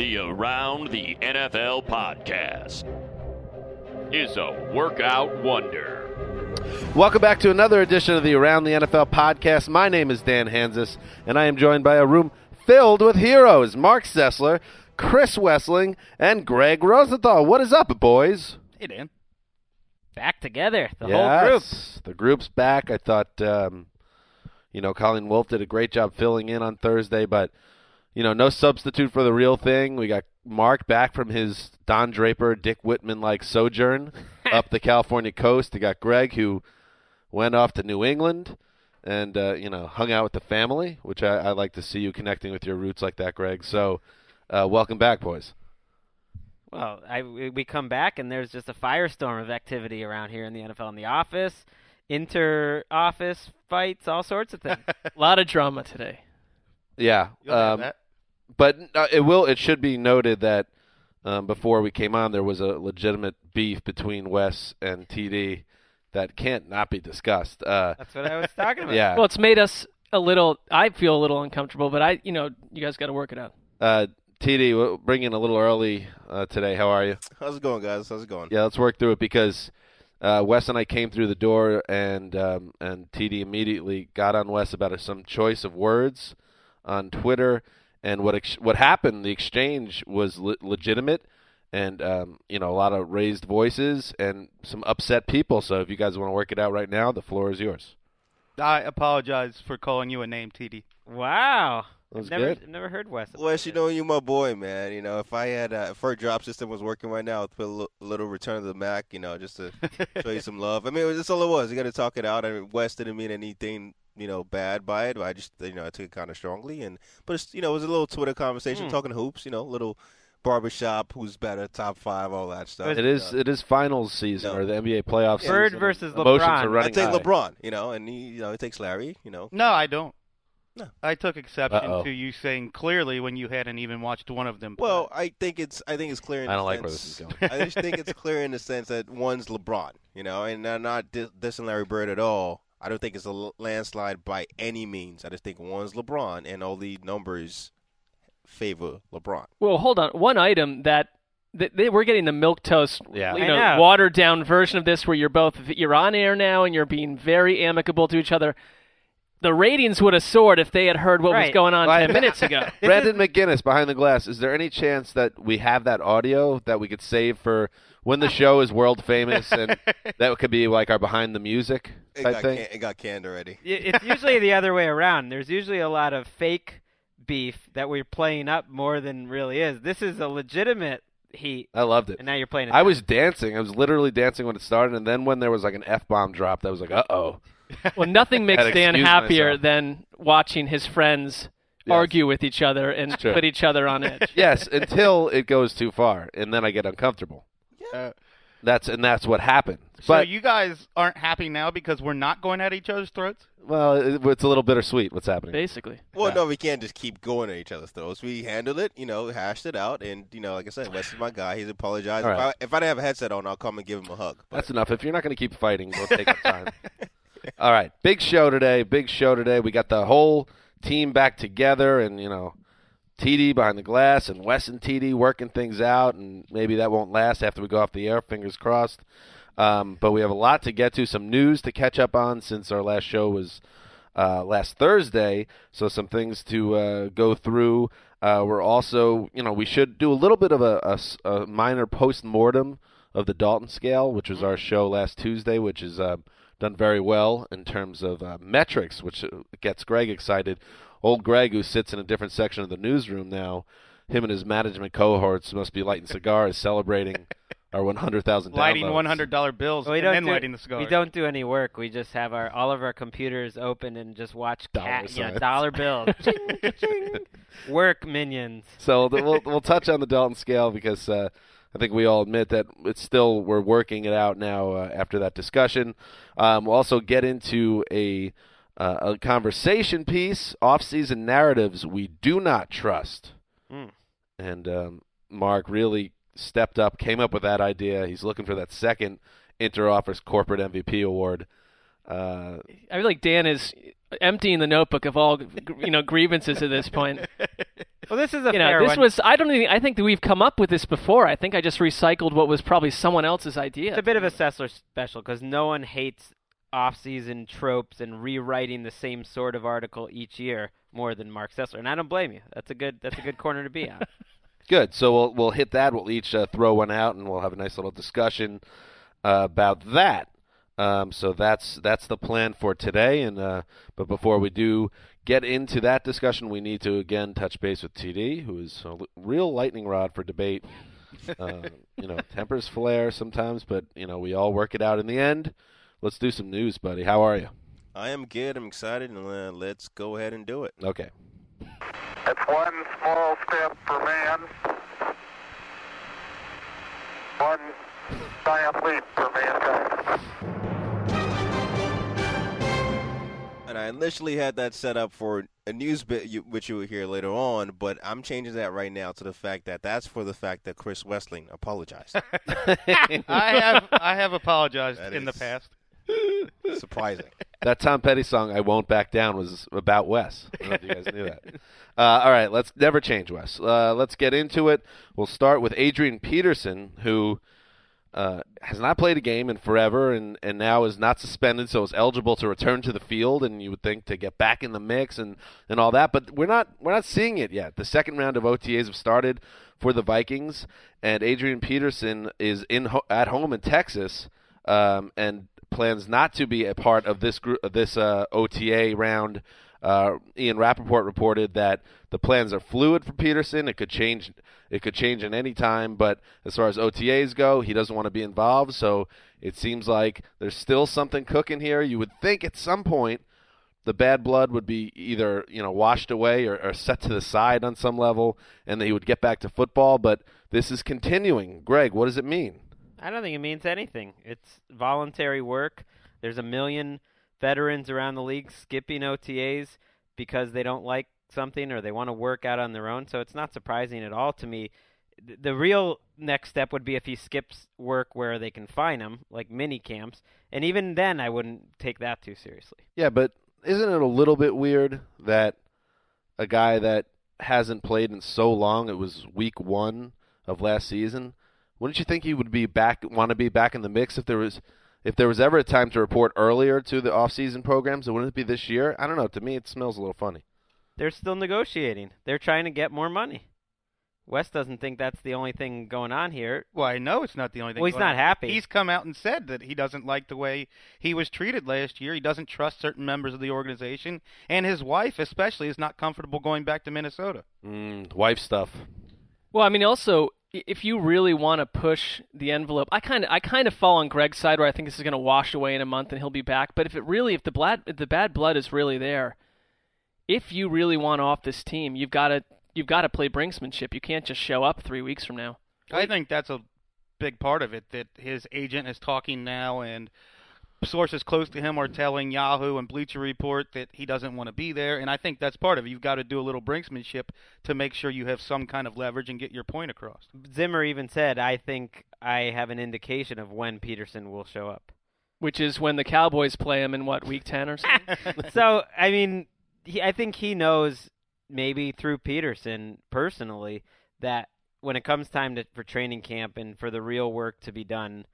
The Around the NFL podcast is a workout wonder. Welcome back to another edition of the Around the NFL podcast. My name is Dan Hanzus, and I am joined by a room filled with heroes Marc Sessler, Chris Wesseling, and Gregg Rosenthal. What is up, boys? Hey, Dan. Back together, the whole group. The group's back. I thought, um, you know, Colleen Wolfe did a great job filling in on Thursday, but, you know, no substitute for the real thing. We got Marc back from his Don Draper, Dick Whitman like sojourn up the California coast. We got Gregg, who went off to New England and, uh, you know, hung out with the family, which I, I like to see you connecting with your roots like that, Gregg. So, uh, welcome back, boys. Well, I, we we come back and there's just a firestorm of activity around here in the NFL, in the office, inter-office fights, all sorts of things. A lot of drama today. Yeah. You'll have Um, that. But uh, it will. It should be noted that um, before we came on, there was a legitimate beef between Wes and TD that can't not be discussed. Uh, That's what I was talking about. yeah. Well, it's made us a little. I feel a little uncomfortable, but I, you know, you guys got to work it out. Uh, TD, we'll bring in a little early uh, today. How are you? How's it going, guys? How's it going? Yeah, let's work through it because uh, Wes and I came through the door, and um, and TD immediately got on Wes about some choice of words on Twitter, and what ex- what happened. The exchange was le- legitimate, and um, you know a lot of raised voices and some upset people. So if you guys want to work it out right now, the floor is yours. I apologize for calling you a name, TD. Wow. That was I've never, good. Never heard Wes. Wes, you know you my boy, man. You know if I had uh, if our drop system was working right now, I'd put a li- little return of the Mac. You know just to show you some love. I mean that's all it was. You got to talk it out. I mean Wes didn't mean anything you know bad by it. But I just you know I took it kind of strongly and but it's, you know it was a little Twitter conversation Hmm. talking hoops. You know little barbershop, who's better, top five, all that stuff. It is it is finals season No. or the NBA playoffs. Bird season. versus Emotions LeBron. are I running take high. LeBron, you know, and he, you know, he takes Larry, you know. No, I don't. No. I took exception Uh-oh. to you saying clearly when you hadn't even watched one of them. play. Well, I think it's I think it's clear. In I don't like where this is going. I just think it's clear in the sense that one's LeBron, you know, and I'm not dis- dissing Larry Bird at all. I don't think it's a landslide by any means. I just think one's LeBron, and all the numbers favor LeBron. Well, hold on. One item that. that they, we're getting the milk toast, Yeah. you know, know. watered down version of this, where you're both you're on air now and you're being very amicable to each other. The ratings would have soared if they had heard what was going on Right. ten minutes ago. Brandon McGinnis behind the glass. Is there any chance that we have that audio that we could save for when the show is world famous and that could be like our behind the music It type got, thing? can- it got canned already. It's usually the other way around. There's usually a lot of fake beef that we're playing up more than really is. This is a legitimate heat, I loved it. and now you're playing it. I down. was dancing. I was literally dancing when it started, and then when there was like an f bomb dropped, I was like, "Uh oh." Well, nothing makes Dan happier myself. than watching his friends Yes. argue with each other and put each other on edge. Yes, until it goes too far, and then I get uncomfortable. Uh, That's and that's what happened. So But you guys aren't happy now because we're not going at each other's throats? well, it, it's a little bittersweet what's happening. Basically. Well, no, we can't just keep going at each other's throats. We handled it, you know, hashed it out, and you know, like I said, Wes is my guy. He's apologized. All If. I, if I didn't have a headset on, I'll come and give him a hug. But That's enough. If you're not going to keep fighting, we'll take our time. All right, big show today. Big show today. We got the whole team back together, and you know, TD behind the glass, and Wes and TD working things out, and maybe that won't last after we go off the air. Fingers crossed. Um, but we have a lot to get to, some news to catch up on since our last show was uh, last Thursday. So some things to uh, go through. Uh, we're also, you know, we should do a little bit of a minor post mortem of the Dalton scale, which was our show last Tuesday, which is uh, done very well in terms of uh, metrics, which uh, gets Greg excited. Old Gregg, who sits in a different section of the newsroom now, him and his management cohorts must be lighting cigars, celebrating our 100,000 Lighting one hundred dollar bills We and don't then do, lighting the cigar. We don't do any work. We just have our all of our computers open and just watch Dollar cat, yeah, dollar bills. Ching, ching. Work minions. So th- we'll we'll touch on the Dalton scale because uh, I think we all admit that it's still we're working it out now uh, after that discussion. Um, we'll also get into a uh, a conversation piece, off-season narratives we do not trust, Mm. and um, Marc really stepped up, came up with that idea. He's looking for that second inter-office corporate MVP award. Uh, I feel like Dan is emptying the notebook of all you know grievances at this point. Well, this is a you know, this one. was I don't even I think that we've come up with this before. I think I just recycled what was probably someone else's idea. It's a bit of a Sessler special because no one hates off-season tropes and rewriting the same sort of article each year more than Marc Sessler, and I don't blame you. That's a good that's a good corner to be on. Good. So we'll we'll hit that. We'll each uh, throw one out, and we'll have a nice little discussion uh, about that. Um, so that's that's the plan for today. And uh, but before we do get into that discussion, we need to again touch base with TD, who is a l- real lightning rod for debate. Uh, you know, tempers flare sometimes, but you know we all work it out in the end. Let's do some news, buddy. How are you? I am good. I'm excited, and uh, let's go ahead and do it. Okay. It's one small step for man, one giant leap for mankind. And I initially had that set up for a news bit, you, which you will hear later on, but I'm changing that right now to the fact that that's for the fact that Chris Wesseling apologized. I have I have apologized That in the is- past. Surprising. That Tom Petty song, "I Won't Back Down," was about Wes. I don't know if you guys knew that. Uh, all right, let's never change Wes. Uh, let's get into it. We'll start with Adrian Peterson, who uh, has not played a game in forever, and, and now is not suspended, so is eligible to return to the field. And you would think to get back in the mix and, and all that, but we're not we're not seeing it yet. The second round of OTAs have started for the Vikings, and Adrian Peterson is in ho- at home in Texas, um, and plans not to be a part of this group this uh, OTA round. Uh, Ian Rapoport reported that the plans are fluid for Peterson. It could change. It could change at any time. But as far as OTAs go, he doesn't want to be involved. So it seems like there's still something cooking here. You would think at some point the bad blood would be either you know washed away or, or set to the side on some level, and that he would get back to football. But this is continuing. Gregg, what does it mean? I don't think it means anything. It's voluntary work. There's a million veterans around the league skipping OTAs because they don't like something or they want to work out on their own. So it's not surprising at all to me. The real next step would be if he skips work where they can find him, like mini camps. And even then, I wouldn't take that too seriously. Yeah, but isn't it a little bit weird that a guy that hasn't played in so long, it was week one of last season, wouldn't you think he would be back want to be back in the mix if there was if there was ever a time to report earlier to the off season programs, wouldn't it be this year? I don't know. To me it smells a little funny. They're still negotiating. They're trying to get more money. Wes doesn't think that's the only thing going on here. Well, I know it's not the only thing. Well, he's going not on. happy. He's come out and said that he doesn't like the way he was treated last year. He doesn't trust certain members of the organization, and his wife, especially, is not comfortable going back to Minnesota. Mm, wife stuff. Well, I mean, also, i- if you really want to push the envelope, I kind of, I kind of fall on Gregg's side where I think this is going to wash away in a month and he'll be back. But if it really, if the blood, if the bad blood is really there, if you really want off this team, you've got to, you've got to play brinksmanship. You can't just show up three weeks from now. I think that's a big part of it. That his agent is talking now, and sources close to him are telling Yahoo and Bleacher Report that he doesn't want to be there. And I think that's part of it. You've got to do a little brinksmanship to make sure you have some kind of leverage and get your point across. Zimmer even said, "I think I have an indication of when Peterson will show up." Which is when the Cowboys play him in what week ten or something. so I mean, he, I think he knows maybe through Peterson personally that when it comes time to, for training camp and for the real work to be done,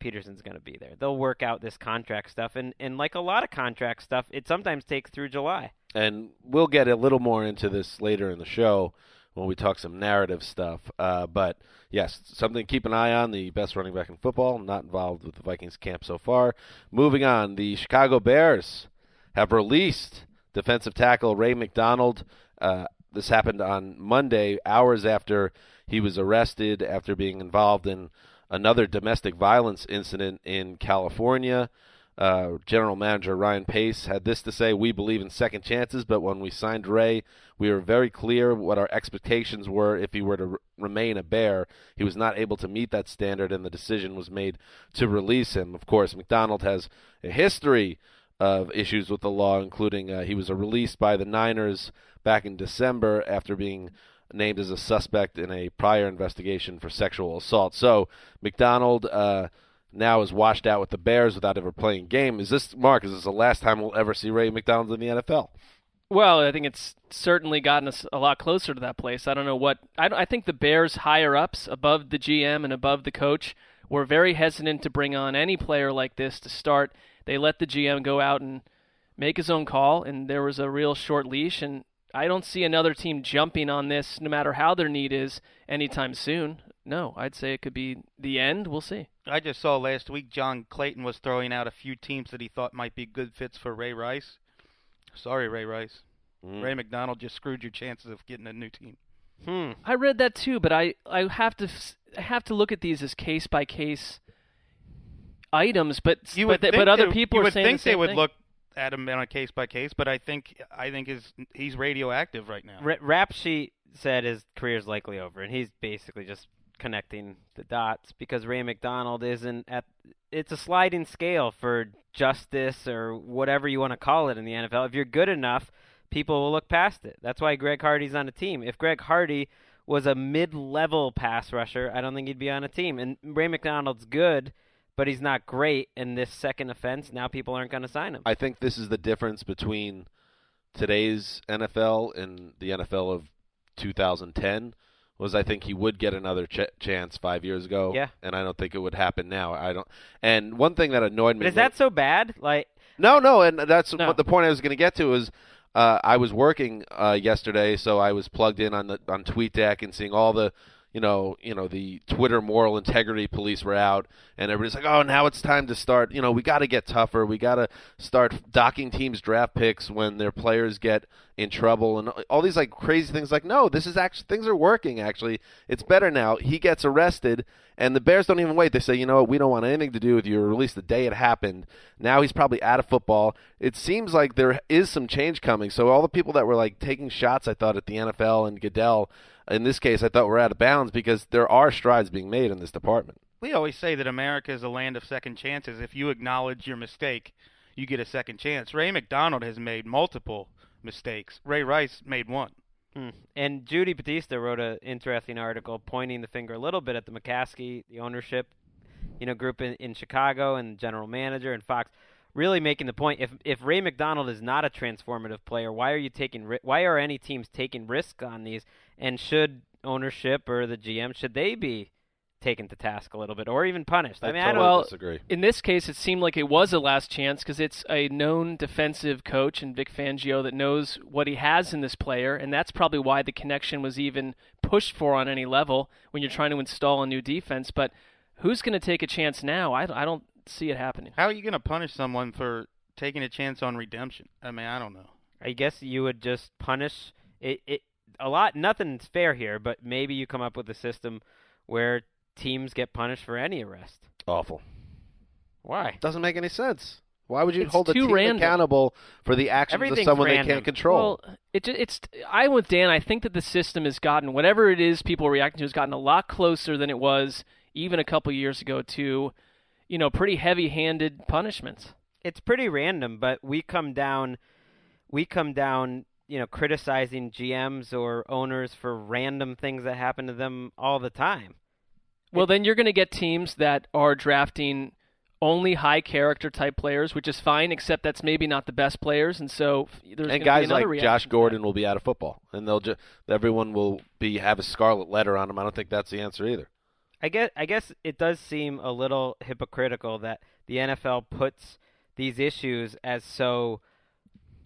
Peterson's going to be there. They'll work out this contract stuff, and and like a lot of contract stuff, it sometimes takes through July. and we'll get a little more into this later in the show when we talk some narrative stuff. Uh, but yes, something to keep an eye on. The best running back in football, not involved with the Vikings camp so far. Moving on, the Chicago Bears have released defensive tackle Ray McDonald. Uh, this happened on Monday, hours after he was arrested after being involved in another domestic violence incident in California. Uh, General Manager Ryan Pace had this to say We believe in second chances, but when we signed Ray, we were very clear what our expectations were if he were to remain a Bear. He was not able to meet that standard, and the decision was made to release him. Of course, McDonald has a history of issues with the law, including uh, he was released by the Niners back in December after being named as a suspect in a prior investigation for sexual assault. So McDonald uh, now is washed out with the Bears without ever playing game. Is this Marc? Is this the last time we'll ever see Ray McDonald in the NFL? Well, I think it's certainly gotten us a lot closer to that place. I don't know what I, I think the Bears higher ups above the GM and above the coach were very hesitant to bring on any player like this to start. They let the GM go out and make his own call, and there was a real short leash. And I don't see another team jumping on this, no matter how their need is, anytime soon. No, I'd say it could be the end. We'll see. I just saw last week John Clayton was throwing out a few teams that he thought might be good fits for Ray Rice. Sorry, Ray Rice. Mm. Ray McDonald just screwed your chances of getting a new team. Hmm. I read that too, but I, I have to s- I have to look at these as case by case items. But You but, would they- think but other they- people you are would saying think the they would thing. look at him on a case by case, but I think I think his he's radioactive right now. R- Rap Sheet said his career's likely over, and he's basically just connecting the dots because Ray McDonald isn't at. It's a sliding scale for justice or whatever you want to call it in the NFL. If you're good enough, people will look past it. That's why Greg Hardy's on a team. If Greg Hardy was a mid-level pass rusher, I don't think he'd be on a team. And Ray McDonald's good, but he's not great. in this second offense, now people aren't going to sign him. I think this is the difference between today's NFL and the NFL of 2010. Was I think he would get another ch- chance five years ago, Yeah. and I don't think it would happen now. I don't. And one thing that annoyed me But is that so bad? Like, No, no, and that's No. what the point I was going to get to is uh, I was working uh, yesterday, so I was plugged in on the on TweetDeck and seeing all the you know you know the Twitter moral integrity police were out, and everybody's like, oh, now it's time to start. You know, we got to get tougher. We got to start docking teams' draft picks when their players get in trouble, and all these like crazy things. Like, no, this is actually things are working. Actually, it's better now. He gets arrested. And the Bears don't even wait. They say, you know what, we don't want anything to do with you. Release the day it happened. Now he's probably out of football. It seems like there is some change coming. So all the people that were like taking shots, I thought at the NFL and Goodell, in this case, I thought were out of bounds because there are strides being made in this department. We always say that America is a land of second chances. If you acknowledge your mistake, you get a second chance. Ray McDonald has made multiple mistakes. Ray Rice made one. Hmm. And Judy Battista wrote an interesting article pointing the finger a little bit at the McCaskey, the ownership, you know, group in, in Chicago and general manager and Fox, really making the point: if if Ray McDonald is not a transformative player, why are you taking? Why are any teams taking risk on these? And should ownership or the GM should they be taken to task a little bit or even punished? I, mean, I don't. Well, disagree. In this case, it seemed like it was a last chance because it's a known defensive coach and Vic Fangio that knows what he has in this player, and that's probably why the connection was even pushed for on any level when you're trying to install a new defense. But who's going to take a chance now? I, I don't see it happening. How are you going to punish someone for taking a chance on redemption? I mean, I don't know. I guess you would just punish it, it a lot nothing's fair here, but maybe you come up with a system where teams get punished for any arrest. Awful. Why? Doesn't make any sense. Why would you It's hold a team random. accountable for the actions of Everything's someone they can't control? Well, it, it's I with Dan. I think that the system has gotten whatever it is people are reacting to has gotten a lot closer than it was even a couple years ago to, you know, pretty heavy-handed punishments. It's pretty random, but we come down, we come down, you know, criticizing GMs or owners for random things that happen to them all the time. Well, then you're going to get teams that are drafting only high character type players, which is fine, except that's maybe not the best players, and so there's and guys another like Josh. Gordon will be out of football, and they'll just everyone will be have a scarlet letter on them. I don't think that's the answer either. I guess I guess it does seem a little hypocritical that the NFL puts these issues as so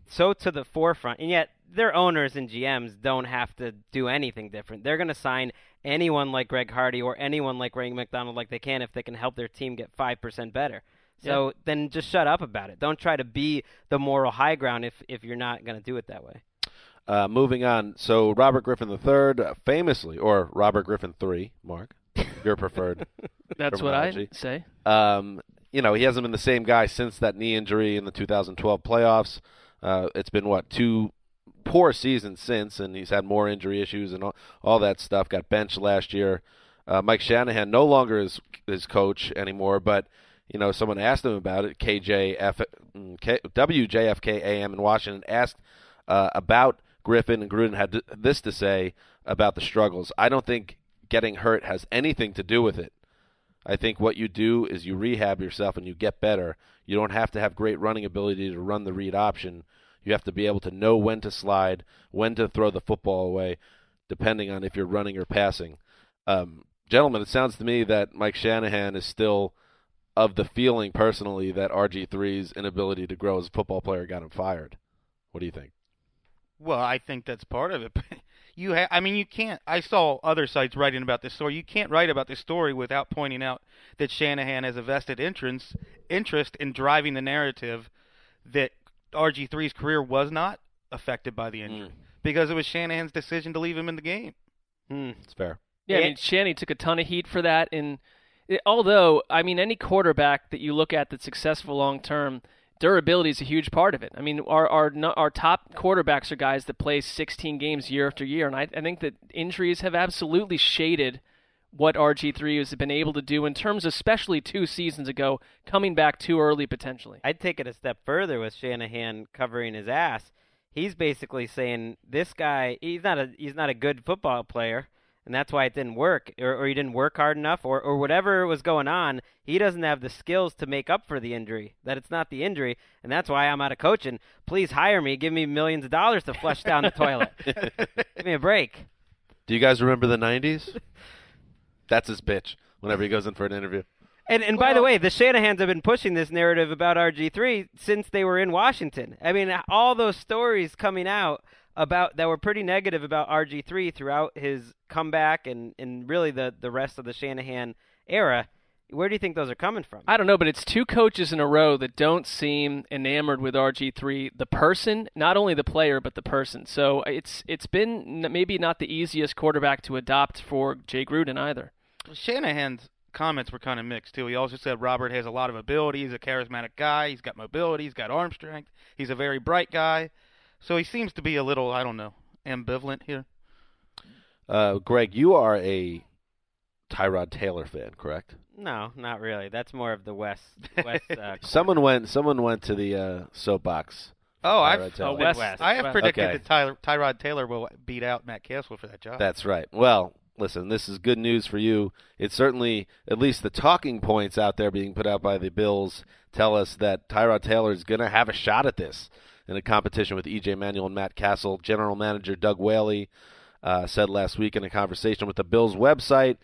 so to the forefront, and yet their owners and GMs don't have to do anything different. They're going to sign anyone like Greg Hardy or anyone like Ray McDonald like they can if they can help their team get five percent better. So then just shut up about it. Don't try to be the moral high ground if if you're not going to do it that way. Uh, moving on. So Robert Griffin III, famously, or Robert Griffin III, Marc, your preferred. That's what I say. Um, you know, he hasn't been the same guy since that knee injury in the 2012 playoffs. Uh, it's been what two poor seasons since, and he's had more injury issues and all, all that stuff. Got benched last year. Uh, Mike Shanahan no longer is his coach anymore, but you know, someone asked him about it. KJF, K, WJFK AM in Washington asked uh, about Griffin, and Gruden had th- this to say about the struggles. I don't think getting hurt has anything to do with it. I think what you do is you rehab yourself and you get better. You don't have to have great running ability to run the read option. You have to be able to know when to slide, when to throw the football away, depending on if you're running or passing. Um, gentlemen, it sounds to me that Mike Shanahan is still of the feeling personally that RG3's inability to grow as a football player got him fired. What do you think? Well, I think that's part of it. you ha- I mean, you can't. I saw other sites writing about this story. You can't write about this story without pointing out that Shanahan has a vested interest interest in driving the narrative that RG3's career was not affected by the injury because it was Shanahan's decision to leave him in the game. Hmm. It's fair. Yeah, I mean, Shanny took a ton of heat for that. And it, although, I mean, any quarterback that you look at that's successful long term, durability is a huge part of it. I mean, our our our top quarterbacks are guys that play 16 games year after year, and I, I think that injuries have absolutely shaded what RG3 has been able to do in terms, especially two seasons ago, coming back too early potentially. I'd take it a step further with Shanahan covering his ass. He's basically saying this guy he's not a he's not a good football player, and that's why it didn't work, or, or he didn't work hard enough, or or whatever was going on. He doesn't have the skills to make up for the injury. That it's not the injury, and that's why I'm out of coaching. Please hire me. Give me millions of dollars to flush down the toilet. Give me a break. Do you guys remember the 90s? That's his bitch whenever he goes in for an interview. And and by the way, the Shanahans have been pushing this narrative about RG3 since they were in Washington. I mean, all those stories coming out about that were pretty negative about RG3 throughout his comeback and and really the the rest of the Shanahan era. Where do you think those are coming from? I don't know, but it's two coaches in a row that don't seem enamored with RG3, the person, not only the player but the person. So uh, it's it's been maybe not the easiest quarterback to adopt for Jay Gruden either. Shanahan's comments were kind of mixed too. He also said Robert has a lot of ability. He's a charismatic guy. He's got mobility. He's got arm strength. He's a very bright guy. So he seems to be a little, I don't know, ambivalent here. Uh, Gregg, you are a Tyrod Taylor fan, correct? No, not really. That's more of the West. West. Uh, Someone went. Someone went to the uh, soapbox. Oh, I've Tyrod Taylor. West. I have predicted Okay. that Tyler, Tyrod Taylor will beat out Matt Cassel for that job. That's right. Well, listen, this is good news for you. It's certainly at least the talking points out there being put out by the Bills tell us that Tyrod Taylor is going to have a shot at this in a competition with EJ Manuel and Matt Cassel. General Manager Doug Whaley uh, said last week in a conversation with the Bills website,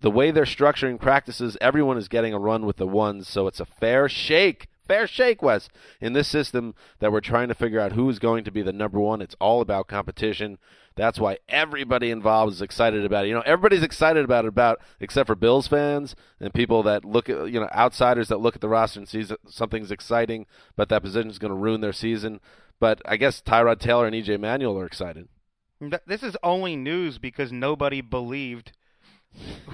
the way they're structuring practices, everyone is getting a run with the ones, so it's a fair shake. Fair shake, Wes. In this system that we're trying to figure out who is going to be the number one, it's all about competition. That's why everybody involved is excited about it. You know, everybody's excited about it, about except for Bills fans and people that look at you know outsiders that look at the roster and see that something's exciting, but that position is going to ruin their season. But I guess Tyrod Taylor and EJ Manuel are excited. This is only news because nobody believed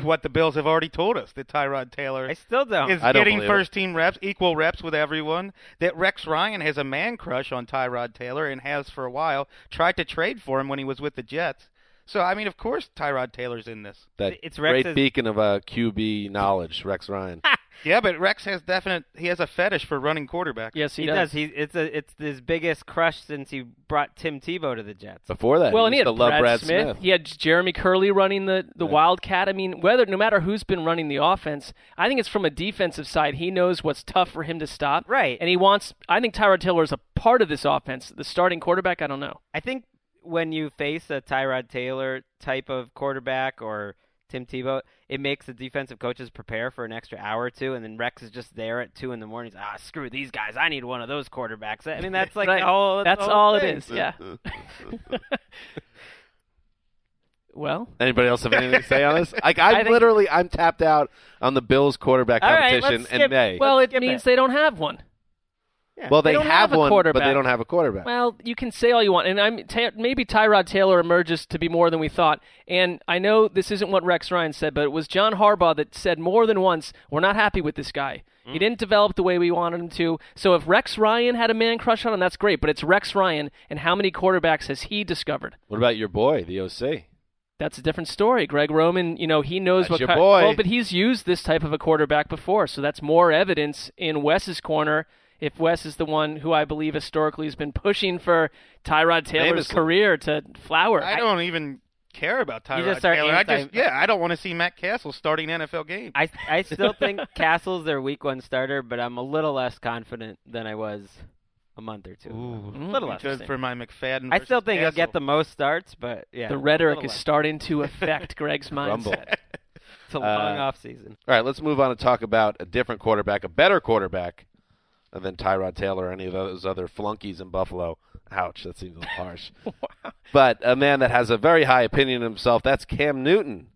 what the Bills have already told us that Tyrod Taylor I still don't. is I don't getting believe it. first team reps, equal reps with everyone. That Rex Ryan has a man crush on Tyrod Taylor and has for a while. Tried to trade for him when he was with the Jets. So I mean, of course, Tyrod Taylor's in this. That It's great Rex's- beacon of uh, QB knowledge, Rex Ryan. Yeah, but Rex has definite. He has a fetish for running quarterbacks. Yes, he, He does. He it's a it's his biggest crush since he brought Tim Tebow to the Jets. Before that, Well, he and he had to love Brad, Brad Smith. He had Jeremy Kerley running the, the Yeah. Wildcat. I mean, whether no matter who's been running the offense, I think it's from a defensive side. He knows what's tough for him to stop. Right. And he wants. I think Tyrod Taylor is a part of this offense. The starting quarterback. I don't know. I think when you face a Tyrod Taylor type of quarterback or Tim Tebow, it makes the defensive coaches prepare for an extra hour or two, and then Rex is just there at two in the morning. He's, ah, screw these guys. I need one of those quarterbacks. I mean, that's like Right. the whole. That's the whole all it thing. is. Yeah. well, Anybody else have anything to say on this? Like, I'm I think- literally, I'm tapped out on the Bills quarterback competition let's in May. well, it means it. they don't have one. Well, they, they have, have a one, but they don't have a quarterback. Well, you can say all you want, and I'm ta maybe Tyrod Taylor emerges to be more than we thought. And I know this isn't what Rex Ryan said, but it was John Harbaugh that said more than once, "We're not happy with this guy. He mm. didn't develop the way we wanted him to." So if Rex Ryan had a man crush on him, that's great. But it's Rex Ryan, and how many quarterbacks has he discovered? what about your boy, the OC? That's a different story. Greg Roman, you know, he knows That's what your boy. Well, but he's used this type of a quarterback before, so that's more evidence in Wes's corner. If Wes is the one who I believe historically has been pushing for Tyrod Taylor's Famously. career to flower. I don't even care about Tyrod just are Taylor. I just yeah, I don't want to see Matt Cassel starting NFL games. I I still think Cassel's their week one starter, but I'm a little less confident than I was a month or two. ago. Mm, a little less. Good for my McFadden. I still versus think he'll get the most starts, but yeah, the rhetoric is starting to affect Greg's Rumble. mindset. It's a long Uh, off season. All right, let's move on and talk about a different quarterback, a better quarterback than Tyrod Taylor or any of those other flunkies in Buffalo. Ouch, that seems a little harsh. But a man that has a very high opinion of himself, that's Cam Newton,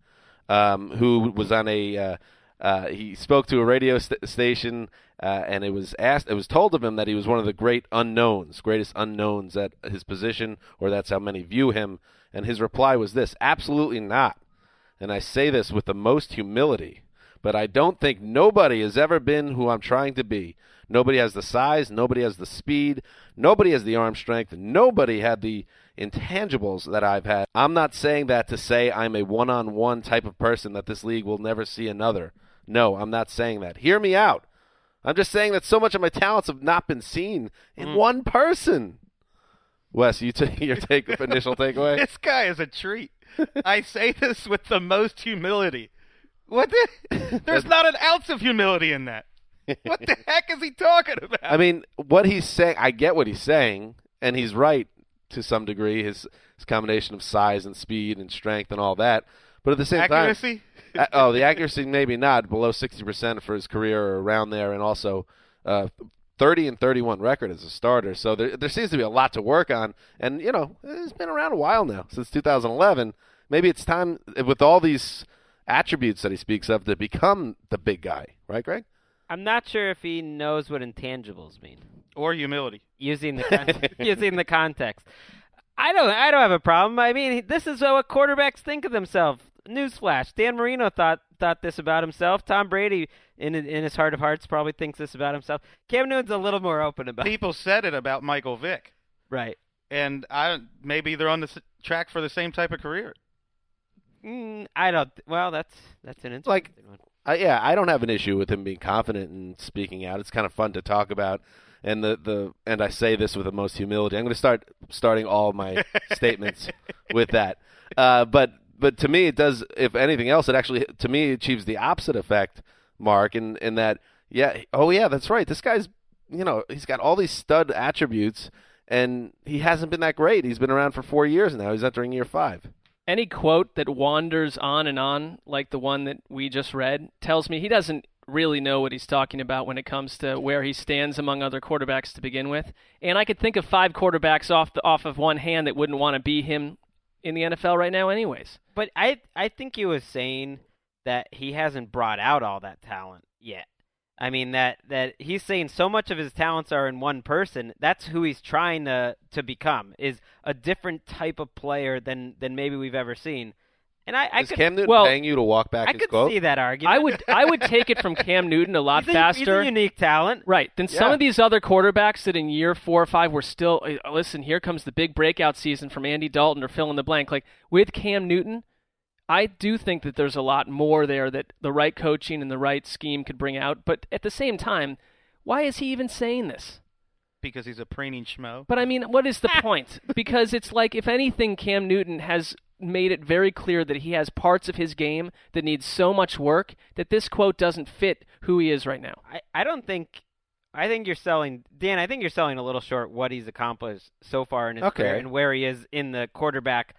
um, who was on a. Uh, uh, he spoke to a radio st- station, uh, and it was asked. It was told of him that he was one of the great unknowns, greatest unknowns at his position, or that's how many view him. And his reply was this: "Absolutely not." And I say this with the most humility but I don't think nobody has ever been who I'm trying to be. Nobody has the size, nobody has the speed, nobody has the arm strength, nobody had the intangibles that I've had. I'm not saying that to say I'm a one on one type of person that this league will never see another. No, I'm not saying that. Hear me out. I'm just saying that so much of my talents have not been seen in mm. one person. Wes, you take your take initial takeaway. This guy is a treat. I say this with the most humility. What the? There's not an ounce of humility in that. What the heck is he talking about? I mean, what he's saying, I get what he's saying, and he's right to some degree. His his combination of size and speed and strength and all that, but at the same accuracy. time, uh, oh, the accuracy maybe not below sixty percent for his career or around there, and also uh, thirty and thirty-one record as a starter. So there there seems to be a lot to work on, and you know, it's been around a while now since 2011. Maybe it's time with all these attributes that he speaks of to become the big guy, right, Gregg? I'm not sure if he knows what intangibles mean. or humility. using the con- using the context. I don't I don't have a problem. I mean, this is what quarterbacks think of themselves. Newsflash: Dan Marino thought thought this about himself. Tom Brady, in in his heart of hearts, probably thinks this about himself. Cam Newton's a little more open about. it. People said it about Michael Vick, Right. and I maybe they're on the s- track for the same type of career. Mm, I don't. Well, that's that's an interesting Like- yeah, I don't have an issue with him being confident and speaking out. It's kind of fun to talk about, and the, the and I say this with the most humility. I'm going to start starting all my statements with that. Uh, but but to me, it does. If anything else, it actually to me achieves the opposite effect, Marc. In in that, yeah, oh yeah, that's right. This guy's you know he's got all these stud attributes, and he hasn't been that great. He's been around for four years now. He's entering year five. Any quote that wanders on and on, like the one that we just read, tells me he doesn't really know what he's talking about when it comes to where he stands among other quarterbacks to begin with. And I could think of five quarterbacks off the, off of one hand that wouldn't want to be him in the NFL right now, anyways. But I I think he was saying that he hasn't brought out all that talent yet. I mean that that he's saying so much of his talents are in one person. That's who he's trying to to become is a different type of player than than maybe we've ever seen. And I, I Is could, Cam Newton well, paying you to walk back I his could quote? see that argument. I would I would take it from Cam Newton a lot he's a, faster. He's a unique talent. Right. Then some of these other quarterbacks that in year four or five were still uh, listen, here comes the big breakout season from Andy Dalton or fill in the blank. Like with Cam Newton, I do think that there's a lot more there that the right coaching and the right scheme could bring out. But at the same time, why is he even saying this? because he's a preening schmo. But I mean, what is the point? Because it's like, if anything, Cam Newton has made it very clear that he has parts of his game that need so much work that this quote doesn't fit who he is right now. I, I don't think. I think you're selling Dan. I think you're selling a little short what he's accomplished so far in his Okay. career and where he is in the quarterback,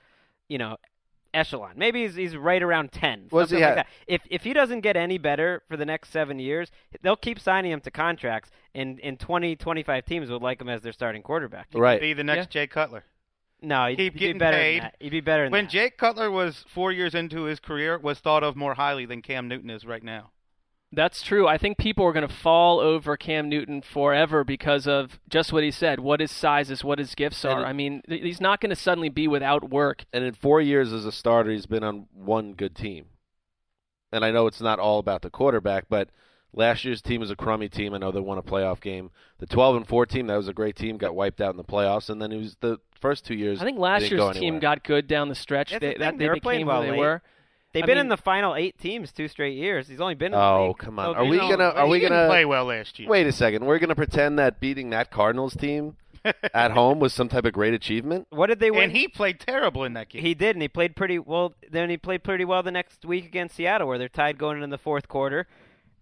you know, echelon. Maybe he's, he's right around ten. Was he like that. If if he doesn't get any better for the next seven years, they'll keep signing him to contracts, and and 20, 25 teams would like him as their starting quarterback. Right. Be the next Jay Cutler. No, he'd, Keep he'd getting be better paid. than that. He'd be better than When that. Jake Cutler was four years into his career, was thought of more highly than Cam Newton is right now. That's true. I think people are going to fall over Cam Newton forever because of just what he said, what his size is, what his gifts are. it- I mean, he's not going to suddenly be without work. And in four years as a starter, he's been on one good team. And I know it's not all about the quarterback, but last year's team was a crummy team. I know they won a playoff game. The 12 and 4 team, that was a great team, got wiped out in the playoffs. And then it was the first two years. I think last didn't go year's team got good down the stretch. That's they, the thing, that, they they became playing who they late. were. They've I been mean- in the final eight teams two straight years. He's only been in the Oh, league. come on. So Are we know, gonna- are we gonna- play well last year? Wait a second. We're going to pretend that beating that Cardinals team at home was some type of great achievement? What did they win? And he played terrible in that game. He did, and he played pretty well. Then he played pretty well the next week against Seattle, where they're tied going into the fourth quarter.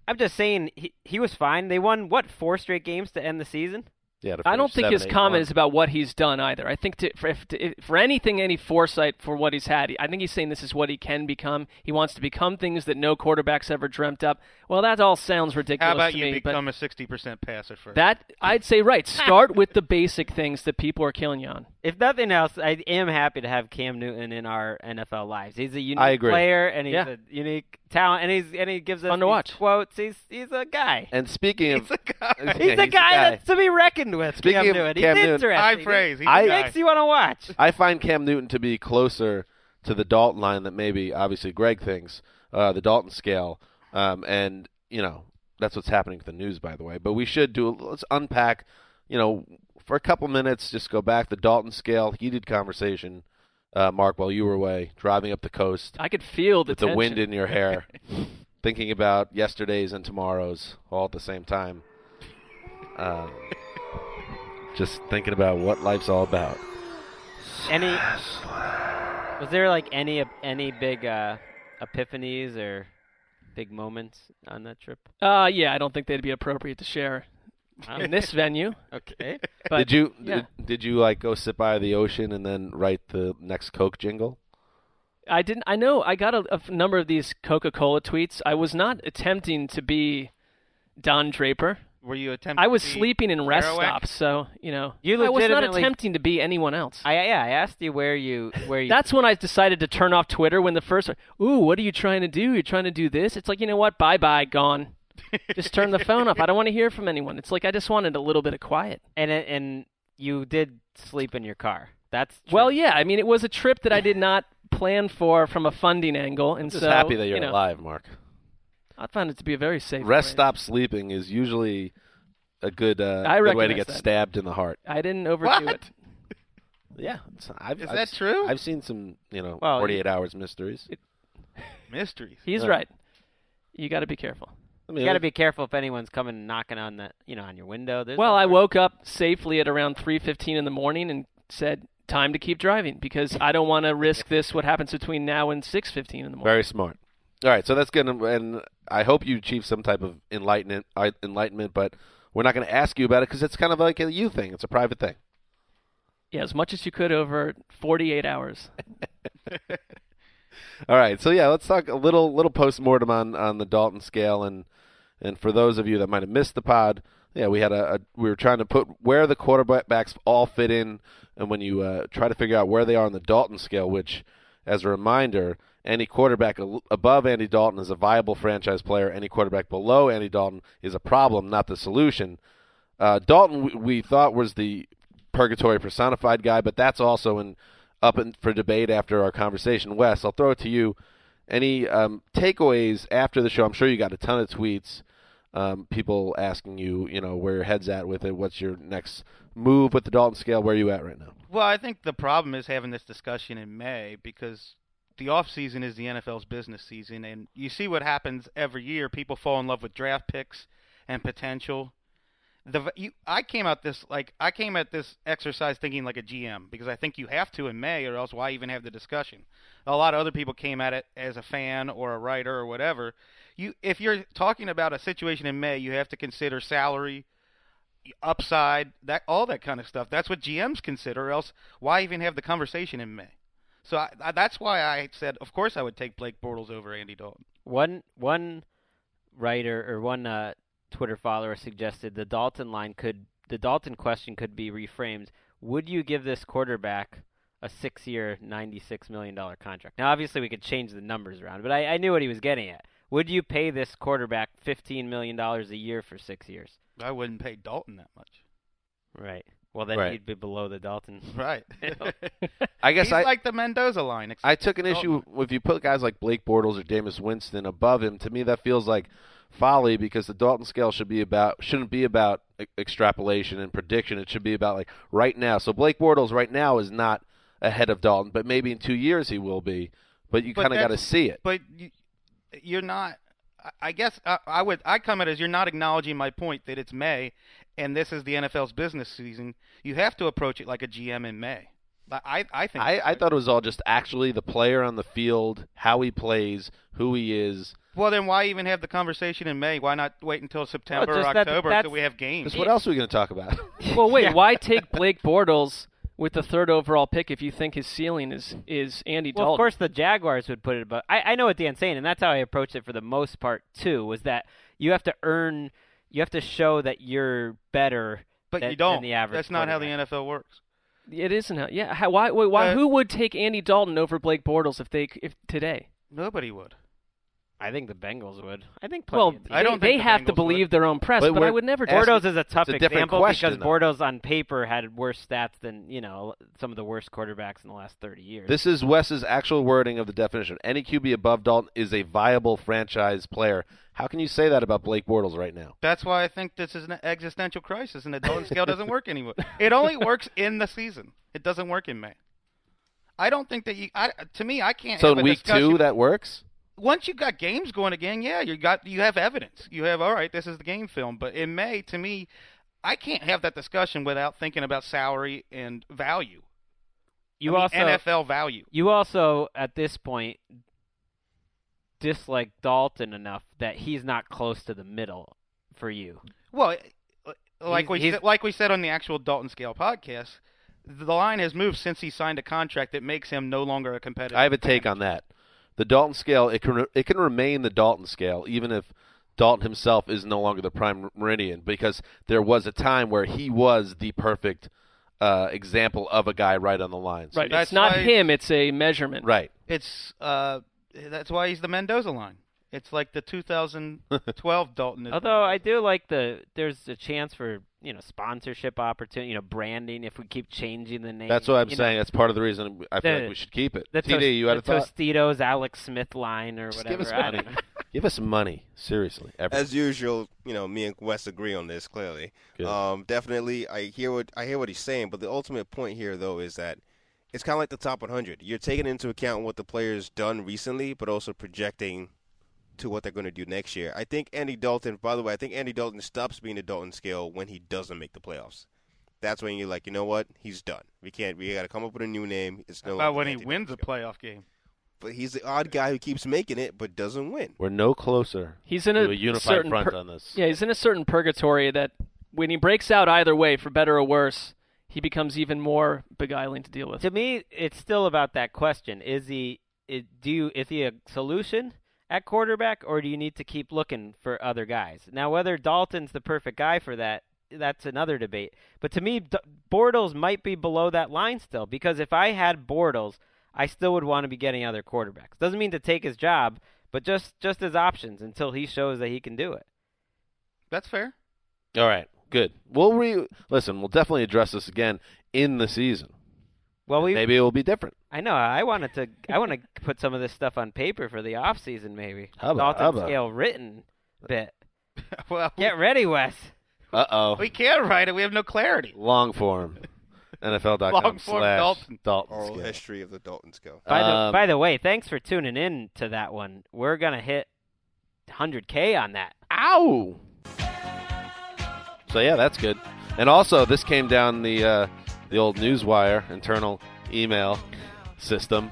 I'm just saying he he was fine. They won what four straight games to end the season. Yeah, to I don't think seven, his eight, comment one. is about what he's done either. I think to, for, if, to, if- for anything, any foresight for what he's had, I think he's saying this is what he can become. He wants to become things that no quarterback's ever dreamt up. Well, that all sounds ridiculous How about to you me. become a 60% passer first? that I'd say right. Start with the basic things that people are killing you on. If nothing else, I am happy to have Cam Newton in our NFL lives. He's a unique I agree. player, and he's Yeah. a unique talent, and he's and he gives us Fun to watch. quotes. He's he's a guy. And speaking of. He's a guy. Yeah, He's, a guy that's to be reckoned with. Speaking Cam of Newton. Cam he's Newton, interesting. High praise. He's a I- He guy. makes you want to watch. I find Cam Newton to be closer to the Dalton line that maybe obviously Gregg thinks, uh, the Dalton scale, um, and you know that's what's happening with the news, by the way. But we should do a. let's unpack, you know, for a couple minutes, just go back the Dalton scale, heated conversation, uh, Marc, while you were away driving up the coast I could feel the with the wind in your hair, thinking about yesterday's and tomorrow's all at the same time. Um, just thinking about what life's all about. Any was there like any any big uh, epiphanies or big moments on that trip? Uh, yeah, I don't think they'd be appropriate to share in this venue. Okay. But did you yeah. did, did you like go sit by the ocean and then write the next Coke jingle? I didn't. I know. I got a number of these Coca-Cola tweets. I was not attempting to be Don Draper. Were you attempting I was to be sleeping in rest Arawak? stops, so you know. You I was not legitimately- attempting to be anyone else. I yeah, I asked you where you where you That's when I decided to turn off Twitter. When the first, ooh, what are you trying to do? You're trying to do this? It's like you know what? Bye bye, gone. Just turn the phone off. I don't want to hear from anyone. It's like I just wanted a little bit of quiet. and and you did sleep in your car. That's true. Well, yeah. I mean, it was a trip that I did not plan for from a funding angle, and Just so happy that you're you know, alive, Marc. I found it to be a very safe Rest way. stop sleeping is usually a good, uh, I good way to get that. stabbed in the heart. I didn't overdo What? it. Yeah, it's, I've, Is I've that true? I've seen some, you know, Well, 48 hours mysteries. Mysteries. He's Yeah. right. You got to be careful. I mean, you got to be careful if anyone's coming knocking on the you know on your window. There's Well, no I woke up safely at around 3:15 in the morning and said, "Time to keep driving because I don't want to risk this. What happens between now and 6:15 in the morning?" very smart. All right, so that's good, and I hope you achieve some type of enlightenment. Enlightenment, but we're not going to ask you about it because it's kind of like a you thing. It's a private thing. Yeah, as much as you could over 48 hours. All right, so yeah, let's talk a little little post mortem on on the Dalton scale, and and for those of you that might have missed the pod, yeah, we had a, a we were trying to put where the quarterbacks all fit in, and when you uh, try to figure out where they are on the Dalton scale, which, as a reminder, any quarterback above Andy Dalton is a viable franchise player. Any quarterback below Andy Dalton is a problem, not the solution. Uh, Dalton, we, we thought was the purgatory personified guy, but that's also in up in, for debate after our conversation. Wes, I'll throw it to you. Any um, takeaways after the show? I'm sure you got a ton of tweets. Um, people asking you, you know, where your head's at with it. What's your next move with the Dalton scale? Where are you at right now? Well, I think the problem is having this discussion in May because the off season is the NFL's business season, and you see what happens every year. People fall in love with draft picks and potential. The you, I came out this like I came at this exercise thinking like a GM because I think you have to in May, or else why even have the discussion? A lot of other people came at it as a fan or a writer or whatever. You, if you're talking about a situation in May, you have to consider salary, upside, that all that kind of stuff. That's what GMs consider. Or else, why even have the conversation in May? So I, I, that's why I said, of course, I would take Blake Bortles over Andy Dalton. One one writer or one uh, Twitter follower suggested the Dalton line could the Dalton question could be reframed. Would you give this quarterback a six-year, ninety-six million dollar contract? Now, obviously, we could change the numbers around, but I, I knew what he was getting at. Would you pay this quarterback fifteen million dollars a year for six years? I wouldn't pay Dalton that much. Right. Well, then Right. he'd be below the Dalton. Right. I guess He's I like the Mendoza line. I took an Dalton. issue if you put guys like Blake Bortles or Jameis Winston above him. To me, that feels like folly because the Dalton scale should be about shouldn't be about e- extrapolation and prediction. It should be about like right now. So Blake Bortles right now is not ahead of Dalton, but maybe in two years he will be. But you kind of got to see it. But you, you're not. I- guess I, I would. I come at it as you're not acknowledging my point that it's May, and this is the NFL's business season. You have to approach it like a GM in May. I I think I, I thought it was all just actually the player on the field, how he plays, who he is. Well, then why even have the conversation in May? Why not wait until September or just that- October that's- until we have games? Because what else are we going to talk about? Well, wait. Why take Blake Bortles with the third overall pick if you think his ceiling is is Andy Well, Dalton? of course, the Jaguars would put it above. I, I know what Dan's saying, and that's how I approached it for the most part too. Was that you have to earn, you have to show that you're better. but than, you don't. Than the average. That's not how the. NFL works. It isn't. How, yeah. How, why? Wait, why? Uh, who would take Andy Dalton over Blake Bortles if they if today? Nobody would. I think the Bengals would. I think. Well, of they, I don't they think the have to believe would. their own press, But but, I would never. asking- Bortles is a tough a example question, because though. Bortles on paper had worse stats than you know some of the worst quarterbacks in the last thirty years. This is Wes's actual wording of the definition. Any QB above Dalton is a viable franchise player. How can you say that about Blake Bortles right now? That's why I think this is an existential crisis, and the Dalton scale doesn't work anymore. It only works in the season. It doesn't work in May. I don't think that you. I, to me, I can't. So have in a week two, that works. Once you got games going again, yeah, you got you have evidence. You have all right, this is the game film. But in May, to me, I can't have that discussion without thinking about salary and value. you I mean, also NFL value. You also, at this point, dislike Dalton enough that he's not close to the middle for you. Well, eh, eh, like He's- we he's- said, like we said on the actual Dalton Scale podcast, the line has moved since he signed a contract that makes him no longer a competitor. I have a take on that. The Dalton scale it can it can remain the Dalton scale even if Dalton himself is no longer the prime meridian because there was a time where he was the perfect uh, example of a guy right on the line. So- Right. That's it's not why- him. It's a measurement. Right. It's uh, that's why he's the Mendoza line. It's like the 2012 Dalton. Although I do like the there's a chance for you know sponsorship opportunity, you know branding if we keep changing the name. That's what I'm you know, saying. That's part of the reason I feel The- like we should keep it. The, TD, Tos- you had a thought? Tostitos Alex Smith line or Just whatever. give us money. Give us money. Seriously. Ever. As usual, you know, me and Wes agree on this clearly. Um, definitely, I hear what I hear what he's saying, but the ultimate point here, though, is that it's kind of like the top 100. You're taking into account what the player's done recently, but also projecting to what they're going to do next year. I think Andy Dalton. By the way, I think Andy Dalton stops being a Dalton scale when he doesn't make the playoffs. That's when you're like, you know what? He's done. We can't. We got to come up with a new name. It's no. about longer when he Andy wins a Dalton scale. playoff game. But he's the odd guy who keeps making it but doesn't win. We're no closer He's in to a, a unified front pur- on this. Yeah, he's in a certain purgatory that when he breaks out either way, for better or worse, he becomes even more beguiling to deal with. to me, it's still about that question: Is he? Is, do you? Is he a solution at quarterback, or do you need to keep looking for other guys? Now, whether Dalton's the perfect guy for that, that's another debate. But to me, D- Bortles might be below that line still, because if I had Bortles, I still would want to be getting other quarterbacks. Doesn't mean to take his job, but just just as options until he shows that he can do it. That's fair. All right. Good. We'll re listen. We'll definitely address this again in the season. Well, we Maybe it will be different. I know. I wanted to. I want to put some of this stuff on paper for the off season, maybe. How about- Dalton how about- scale written bit. well, Get ready, Wes. Uh oh. we can't write it. We have no clarity. Long form. NFL.com Long form slash Dalton. Dalton Oral scale. history of the Dalton scale. By the Um, by the way, thanks for tuning in to that one. We're gonna hit 100k on that. Ow! So yeah, that's good. And also, this came down the uh, the old newswire internal email system.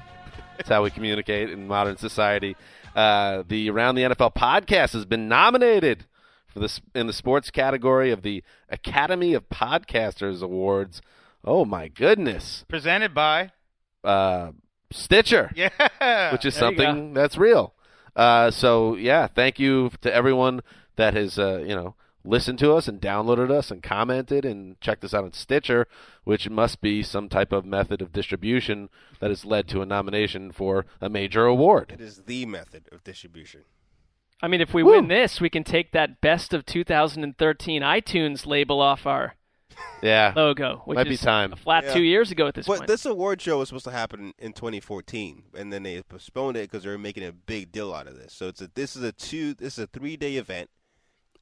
That's how we communicate in modern society. Uh, the Around the NFL podcast has been nominated for this in the sports category of the Academy of Podcasters Awards. Oh my goodness! Presented by Uh, Stitcher yeah, which is There something that's real. Uh, so yeah, thank you to everyone that has uh, you know listened to us and downloaded us and commented and checked us out on Stitcher, which must be some type of method of distribution that has led to a nomination for a major award. It is the method of distribution. I mean, if we Woo. win this, we can take that best of 2013 iTunes label off our Yeah, logo, which Might be is time. a flat Yeah. two years ago at this But point. this award show was supposed to happen in 2014, and then they postponed it because they were making a big deal out of this. So it's a this is a two this is a three day event,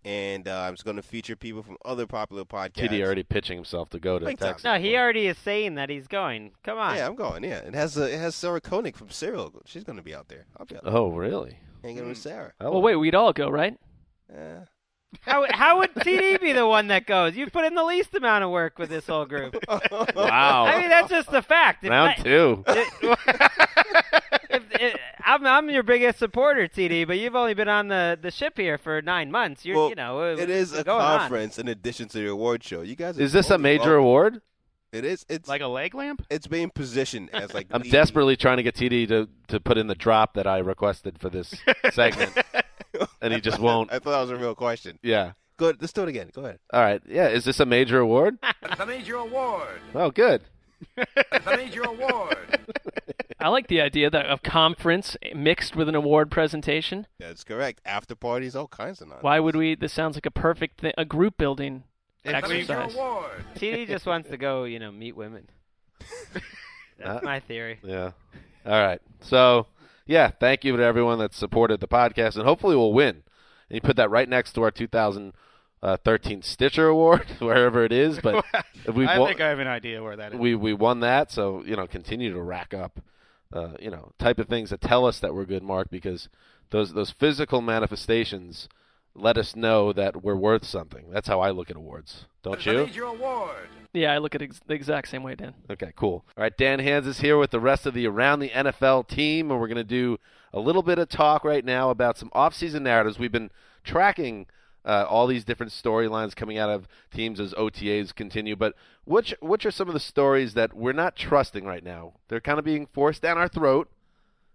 and uh, it's going to feature people from other popular podcasts. TD already pitching himself to go to Big time. Texas. No, he already is saying that he's going. Come on. Yeah, I'm going. Yeah, it has uh, it has Sarah Koenig from Serial. She's going to be out there. I'll be out there Oh, really? hanging with Sarah. Oh. well, wait, we'd all go, right? Yeah. How how would TD be the one that goes? You've put in the least amount of work with this whole group. Wow. I mean, that's just the fact. If Round I- two. if, if, I'm I'm your biggest supporter, TD, but you've only been on the, the ship here for nine months. You're Well, you know uh, it is a going on. conference in addition to the award show. You guys are Is this a major welcome. award? It is. It's like a leg lamp. it's being positioned as like. I'm the- desperately trying to get TD to, to put in the drop that I requested for this segment, and he just won't. I thought that was a real question. Yeah. Good. Let's do it again. Go ahead. All right. Yeah. Is this a major award? The major award. Oh, good. The your award. I like the idea that of conference mixed with an award presentation. That's correct. After parties, all kinds of nonsense. Why would we? This sounds like a perfect thing, a group building The major exercise. award. TD just wants to go, you know, meet women. That's Uh, my theory. Yeah. All right. So, yeah, thank you to everyone that supported the podcast, and hopefully we'll win. And you put that right next to our 2013 Stitcher Award, wherever it is. But we I won, think I have an idea where that is. we we won that, so you know, continue to rack up, uh, you know, type of things that tell us that we're good, Marc, because those those physical manifestations let us know that we're worth something. That's how I look at awards, don't The you? major award. Yeah, I look at ex- the exact same way, Dan. Okay, cool. All right, Dan Hanzus is here with the rest of the Around the NFL team, and we're going to do a little bit of talk right now about some off-season narratives. We've been tracking uh, all these different storylines coming out of teams as OTAs continue, but which which are some of the stories that we're not trusting right now? They're kind of being forced down our throat,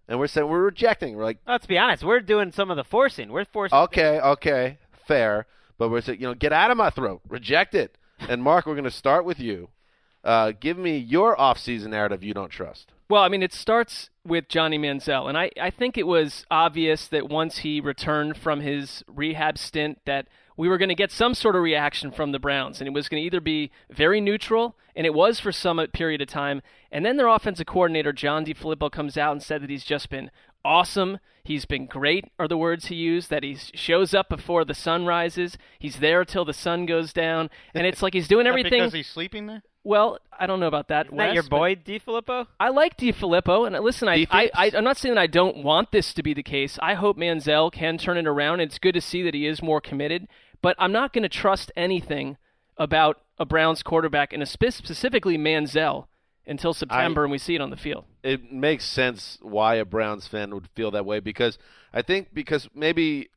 and we're saying we're rejecting. We're like, Let's be honest. We're doing some of the forcing. We're forcing. okay, okay, fair, but we're saying, you know, get out of my throat, reject it. And Marc, we're going to start with you. Uh, give me your off-season narrative you don't trust. Well, I mean, it starts with Johnny Manziel, and I, I think it was obvious that once he returned from his rehab stint, that we were going to get some sort of reaction from the Browns, and it was going to either be very neutral, and it was for some period of time, and then their offensive coordinator John DiFilippo comes out and said that he's just been awesome. He's been great, are the words he used. That he shows up before the sun rises. He's there till the sun goes down, and it's like he's doing everything. because he's sleeping there. Well, I don't know about that. Isn't that your but- boy DiFilippo? I like DiFilippo, and listen, I, I, D-Fips? I, I'm not saying that I don't want this to be the case. I hope Manziel can turn it around. It's good to see that he is more committed, but I'm not going to trust anything about a Browns quarterback, and a spe- specifically Manziel, until September and we see it on the field. It makes sense why a Browns fan would feel that way because I think because maybe a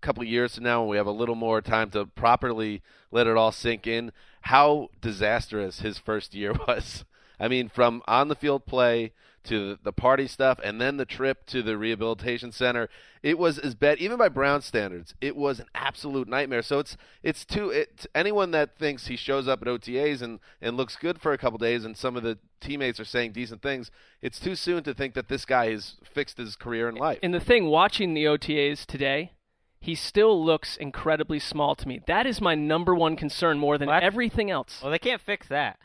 couple of years from now when we have a little more time to properly let it all sink in how disastrous his first year was. I mean, from on the field play to the party stuff and then the trip to the rehabilitation center, it was as bad even by Brown standards. It was an absolute nightmare. So it's it's too it anyone that thinks he shows up at OTAs and and looks good for a couple days and some of the teammates are saying decent things, it's too soon to think that this guy has fixed his career in life. And the thing, watching the OTAs today, he still looks incredibly small to me. That is my number one concern more than Well, everything else. Well, they can't fix that.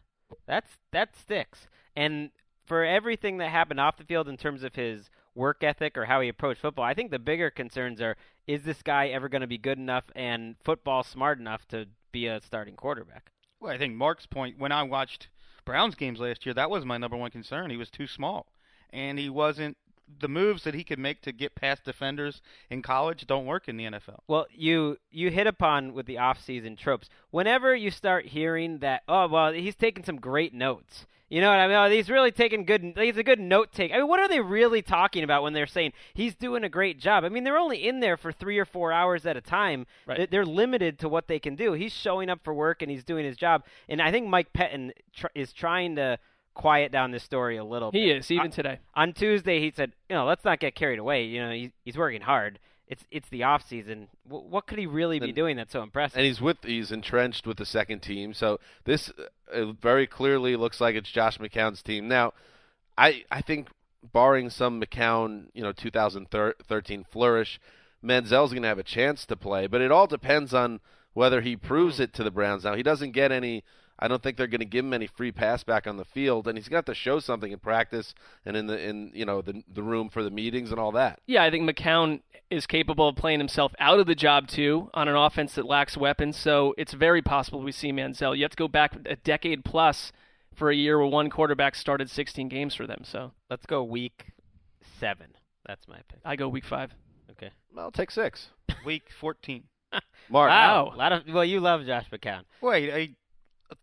That's that sticks. And for everything that happened off the field in terms of his work ethic or how he approached football, I think the bigger concerns are is this guy ever going to be good enough and football smart enough to be a starting quarterback? Well, I think Marc's point when I watched Browns games last year, that was my number one concern. He was too small, and he wasn't. The moves that he could make to get past defenders in college don't work in the NFL. Well, you you hit upon with the off-season tropes. Whenever you start hearing that, oh well, he's taking some great notes. You know what I mean? Oh, he's really taking good. He's a good note take. I mean, what are they really talking about when they're saying he's doing a great job? I mean, they're only in there for three or four hours at a time. Right. They- They're limited to what they can do. He's showing up for work and he's doing his job. And I think Mike Pettine tr- is trying to quiet down this story a little. He bit. is even On- today. on Tuesday, he said, "You know, let's not get carried away. You know, he's, he's working hard. It's it's the off season. W- what could he really be doing that's so impressive?" and he's with he's entrenched with the second team. So this uh, very clearly looks like it's Josh McCown's team. Now, I I think barring some McCown, you know, 2013 flourish, Manziel's going to have a chance to play, but it all depends on whether he proves it to the Browns. Now, he doesn't get any I don't think they're going to give him any free pass back on the field, and he's got to show something in practice and in the in you know the the room for the meetings and all that. Yeah, I think McCown is capable of playing himself out of the job too on an offense that lacks weapons. So it's very possible we see Manziel. You have to go back a decade plus for a year where one quarterback started 16 games for them. So Let's go week seven. That's my pick. I go week five. Okay. Well, take six. Week 14. Marc, Wow. A lot of well, you love Josh McCown. Wait, I,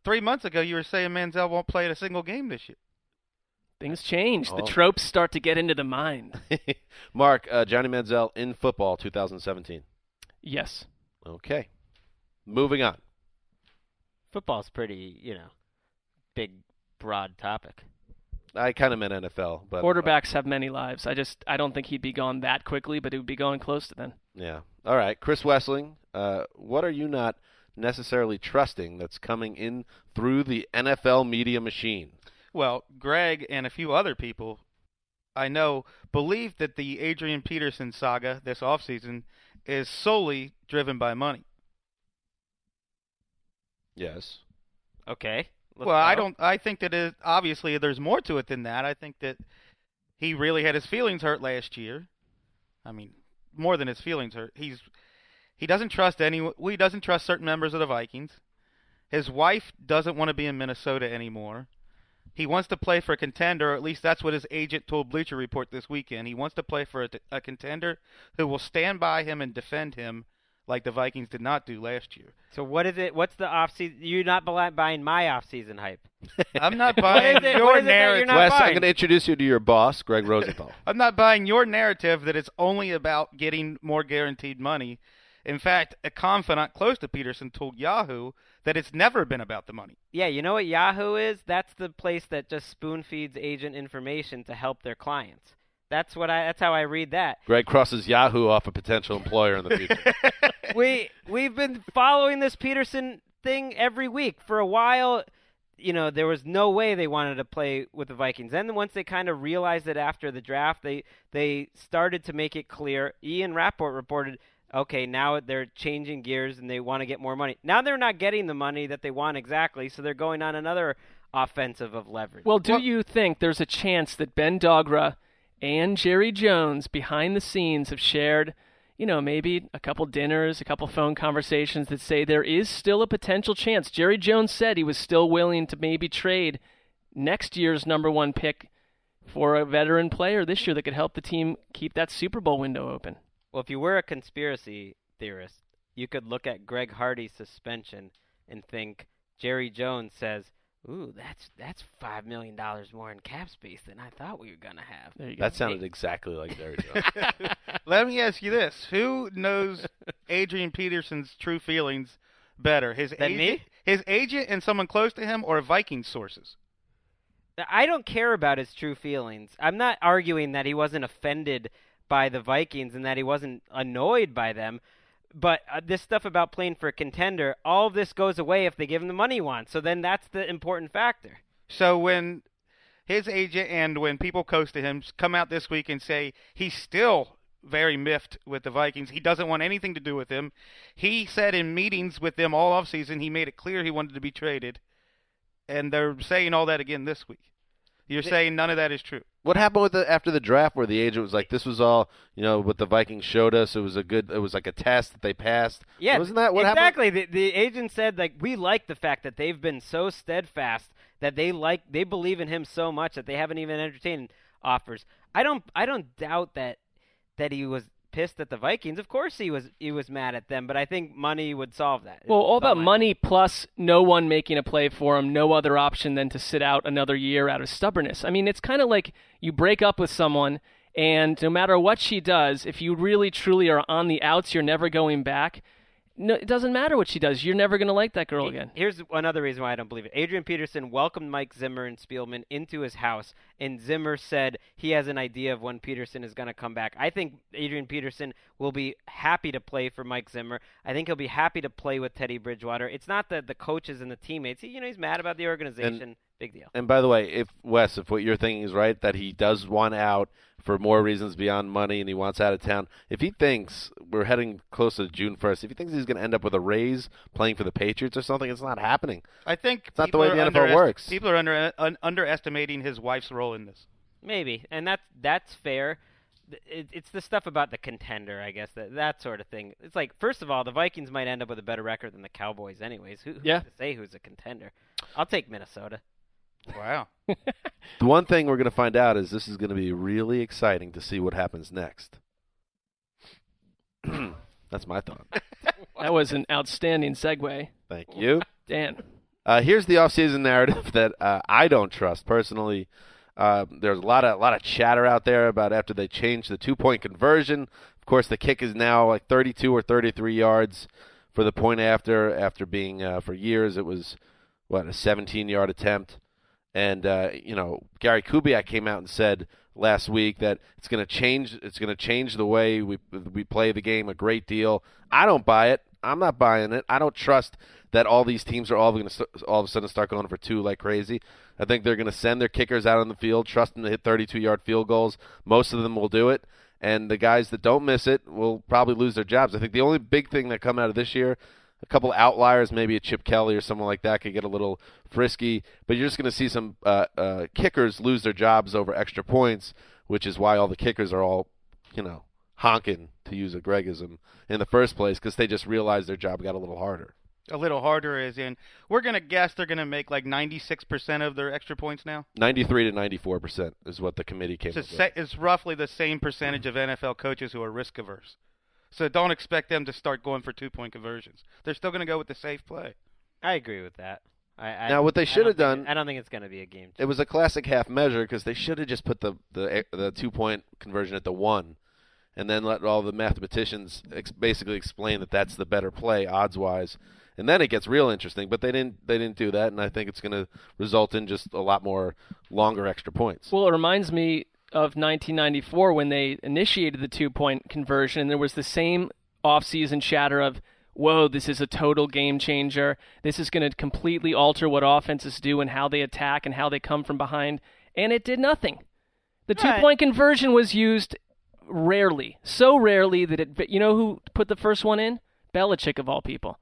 three months ago you were saying Manziel won't play a single game this year. Things change. The Oh. tropes start to get into the mind. Marc, uh, Johnny Manziel in football 2017. Yes. Okay. Moving on. Football's pretty, you know, big, broad topic. I kind of meant NFL, but Quarterbacks have many lives. I just I don't think he'd be gone that quickly, but he would be going close to then. Yeah. All right, Chris Wesseling. Uh, what are you not necessarily trusting that's coming in through the NFL media machine? Well, Gregg and a few other people I know believe that the Adrian Peterson saga this offseason is solely driven by money. Yes. Okay. let's well, I don't I think that it, obviously there's more to it than that. I think that he really had his feelings hurt last year. I mean, more than his feelings hurt. He's he doesn't trust any well, he doesn't trust certain members of the Vikings. His wife doesn't want to be in Minnesota anymore. He wants to play for a contender, or at least that's what his agent told Bleacher Report this weekend. He wants to play for a, a contender who will stand by him and defend him like the Vikings did not do last year. So what is it? What's the off season? You're not buying my off season hype. I'm not buying is it- your what is it that you're narrative. not Wes, I'm buying? going to introduce you to your boss, Gregg Rosenthal. I'm not buying your narrative that it's only about getting more guaranteed money. In fact, a confidant close to Peterson told Yahoo that it's never been about the money. Yeah, you know what Yahoo is? That's the place that just spoon feeds agent information to help their clients. That's what I. That's how I read that. Gregg crosses Yahoo off a potential employer in the future. we we've been following this Peterson thing every week for a while. You know, there was no way they wanted to play with the Vikings. Then once they kind of realized it after the draft, they they started to make it clear. Ian Rapoport reported, okay, now they're changing gears and they want to get more money. Now they're not getting the money that they want exactly, so they're going on another offensive of leverage. Well, do you think there's a chance that Ben Dogra and Jerry Jones behind the scenes have shared, you know, maybe a couple dinners, a couple phone conversations that say there is still a potential chance? Jerry Jones said he was still willing to maybe trade next year's number one pick for a veteran player this year that could help the team keep that Super Bowl window open. Well, if you were a conspiracy theorist, you could look at Greg Hardy's suspension and think Jerry Jones says, "Ooh, that's that's five million dollars more in cap space than I thought we were gonna have." There you go. that sounded exactly like Jerry Jones. Let me ask you this: Who knows Adrian Peterson's true feelings better, his Than agent, me? his agent, and someone close to him, or Viking sources? I don't care about his true feelings. I'm not arguing that he wasn't offended by the Vikings and that he wasn't annoyed by them. But uh, this stuff about playing for a contender, all of this goes away if they give him the money he wants. So then that's the important factor. So when his agent and when people close to him come out this week and say he's still very miffed with the Vikings, he doesn't want anything to do with them. He said in meetings with them all offseason he made it clear he wanted to be traded, and they're saying all that again this week. You're saying none of that is true. What happened with the after the draft where the agent was like, "This was all you know what the Vikings showed us. It was a good. It was like a test that they passed." Yeah, wasn't that what happened? exactly. The, the agent said like we like the fact that they've been so steadfast that they like they believe in him so much that they haven't even entertained offers. I don't I don't doubt that that he was pissed at the Vikings. Of course he was he was mad at them, but I think money would solve that. Well, all about money plus no one making a play for him, no other option than to sit out another year out of stubbornness. I mean, it's kind of like you break up with someone, and no matter what she does, if you really truly are on the outs, you're never going back. No, it doesn't matter what she does. You're never going to like that girl again. Here's another reason why I don't believe it. Adrian Peterson welcomed Mike Zimmer and Spielman into his house, and Zimmer said he has an idea of when Peterson is going to come back. I think Adrian Peterson will be happy to play for Mike Zimmer. I think he'll be happy to play with Teddy Bridgewater. It's not the the coaches and the teammates. He, you know, he's mad about the organization. Big deal. And by the way, if Wes, if what you're thinking is right, that he does want out for more reasons beyond money, and he wants out of town. If he thinks we're heading close to June first, if he thinks he's going to end up with a raise playing for the Patriots or something, it's not happening. I think It's not the way the NFL works. People are under un, underestimating his wife's role in this. Maybe, and that's that's fair. It, it's the stuff about the contender, I guess that that sort of thing. It's like, first of all, the Vikings might end up with a better record than the Cowboys, anyways. Who, who's Yeah. to say who's a contender? I'll take Minnesota. Wow. The one thing we're going to find out is this is going to be really exciting to see what happens next. That's my thought. That was an outstanding segue. Thank you. Dan. Uh, here's the offseason narrative that uh, I don't trust personally. Uh, there's a lot of a lot of chatter out there about after they changed the two point conversion. Of course, the kick is now like 32 or 33 yards for the point after. After being uh, for years, it was what a 17 yard attempt. And uh, you know, Gary Kubiak came out and said last week that it's going to change. It's going to change the way we we play the game a great deal. I don't buy it. I'm not buying it. I don't trust that all these teams are all going to all of a sudden start going for two like crazy. I think they're going to send their kickers out on the field, trust them to hit 32 yard field goals. Most of them will do it, and the guys that don't miss it will probably lose their jobs. I think the only big thing that come out of this year a couple outliers, maybe a Chip Kelly or someone like that could get a little frisky, but you're just going to see some uh, uh, kickers lose their jobs over extra points, which is why all the kickers are all, you know, honking to use a Gregism in the first place because they just realized their job got a little harder. A little harder is in. We're gonna guess they're gonna make like 96% of their extra points now. 93 to 94 percent is what the committee came It's, up with. sa- it's roughly the same percentage of NFL coaches who are risk averse. So don't expect them to start going for two point conversions. They're still gonna go with the safe play. I agree with that. I, I, Now, what they should have think it- done- I don't think it's going to be a game. It was a classic half measure because they should have just put the the the two point conversion at the one, and then let all the mathematicians ex- basically explain that that's the better play odds wise, and then it gets real interesting. But they didn't they didn't do that, and I think it's going to result in just a lot more longer extra points. Well, it reminds me of 1994 when they initiated the two point conversion, and there was the same off-season chatter of, whoa, this is a total game changer. This is going to completely alter what offenses do and how they attack and how they come from behind. And it did nothing. The two point conversion was used rarely, so rarely that it, you know who put the first one in? Belichick, of all people.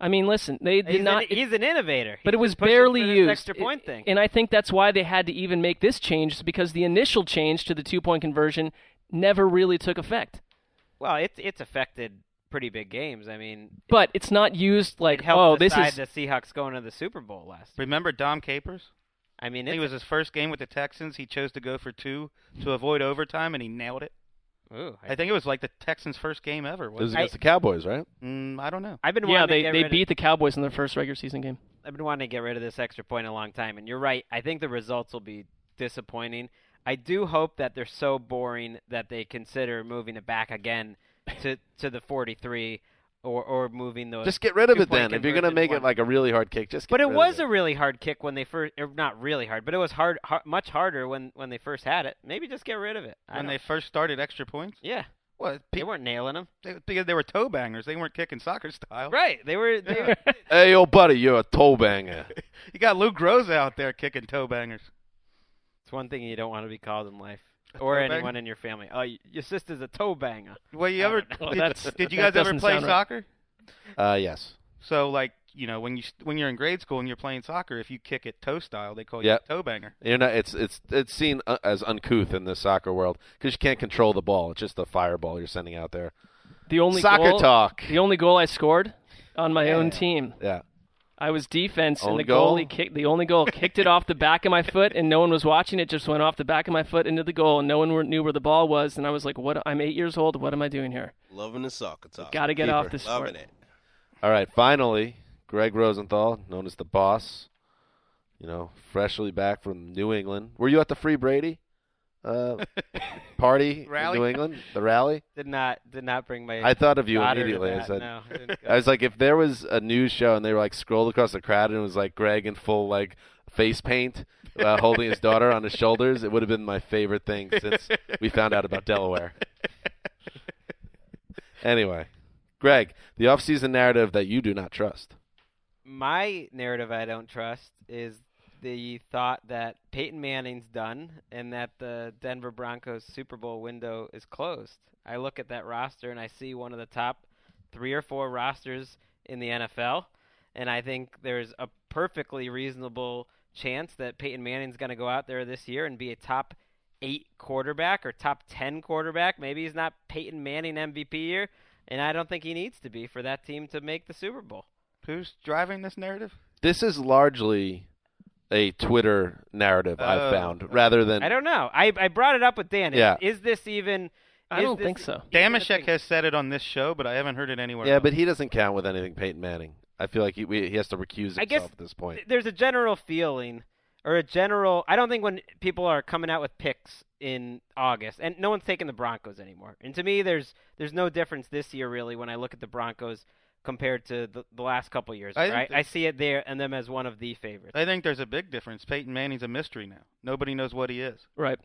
I mean, listen, they did He's, not. an, he's an innovator. But it was barely used. Extra point thing. And I think that's why they had to even make this change is because the initial change to the two point conversion never really took effect. well, it's it's affected pretty big games. I mean, But it's not used like it oh this is the Seahawks going to the Super Bowl last. Remember Dom Capers? I mean, I think it's it was his first game with the Texans. He chose to go for two to avoid overtime, and he nailed it. Ooh, I think it was like the Texans' first game ever. It was wasn't against the Cowboys, right? Mm, I don't know. I've been yeah wanting they to get they rid beat of, the Cowboys in their first regular season game. I've been wanting to get rid of this extra point a long time, and you're right. I think the results will be disappointing. I do hope that they're so boring that they consider moving it back again to to the 43 or or moving the Just get rid of it then. If you're going to make one. it like a really hard kick, just. Get But it rid was of it. a really hard kick when they first, or er, not really hard, but it was hard, har much harder when when they first had it. Maybe just get rid of it. I When don't- they first started extra points, yeah, well, they weren't nailing them. they, because they were toe bangers. They weren't kicking soccer style. Right, they were. They were Hey, yo, buddy, you're a toe banger. You got Luke Rose out there kicking toe bangers. it's one thing you don't want to be called in life, A or toe banger? anyone in your family. Oh, your sister's a toe banger. Well, you I ever did, That's- did you guys ever play sound right. soccer? Uh, yes. So like you know when you when you're in grade school and you're playing soccer, if you kick it toe style, they call Yep. you a toe banger. You know, it's it's it's seen uh, as uncouth in the soccer world because you can't control the ball. It's just a fireball you're sending out there. The only Soccer goal, talk. The only goal I scored on my own team. Yeah. I was defense, Own and the goal? goalie kicked. The only goal kicked it off the back of my foot, and no one was watching. It just went off the back of my foot into the goal, and no one knew where the ball was. And I was like, "What? I'm eight years old. What am I doing here? Loving the soccer talk. Got to get Keeper. off this sport." Loving it. All right, finally, Gregg Rosenthal, known as the boss, you know, freshly back from New England. Were you at the Free Brady uh, party in New England? The rally? Did not did not bring my. I thought of you daughter to immediately. I that, said, no, I didn't go. I was like, if there was a news show and they were like scrolled across the crowd and it was like Gregg in full like face paint, uh, holding his daughter on his shoulders, it would have been my favorite thing since we found out about Delaware. Anyway, Gregg, the off-season narrative that you do not trust. my narrative I don't trust is the thought that Peyton Manning's done and that the Denver Broncos Super Bowl window is closed. I look at that roster and I see one of the top three or four rosters in the NFL, and I think there's a perfectly reasonable chance that Peyton Manning's going to go out there this year and be a top eight quarterback or top 10 quarterback. Maybe he's not Peyton Manning MVP year, and I don't think he needs to be for that team to make the Super Bowl. Who's driving this narrative? This is largely a Twitter narrative I've Oh. found, rather than I don't know. I I brought it up with Dan. Yeah. is this even? I don't think so. even Damashek has said it on this show, but I haven't heard it anywhere. Yeah, else. but he doesn't count with anything Peyton Manning. I feel like he we, he has to recuse himself I guess at this point. There's a general feeling, or a general. I don't think when people are coming out with picks in August, and no one's taking the Broncos anymore. And to me, there's there's no difference this year really when I look at the Broncos compared to the, the last couple years. I right? that- I see it there and them as one of the favorites. I think there's a big difference. Peyton Manning's a mystery now. Nobody knows what he is. Right.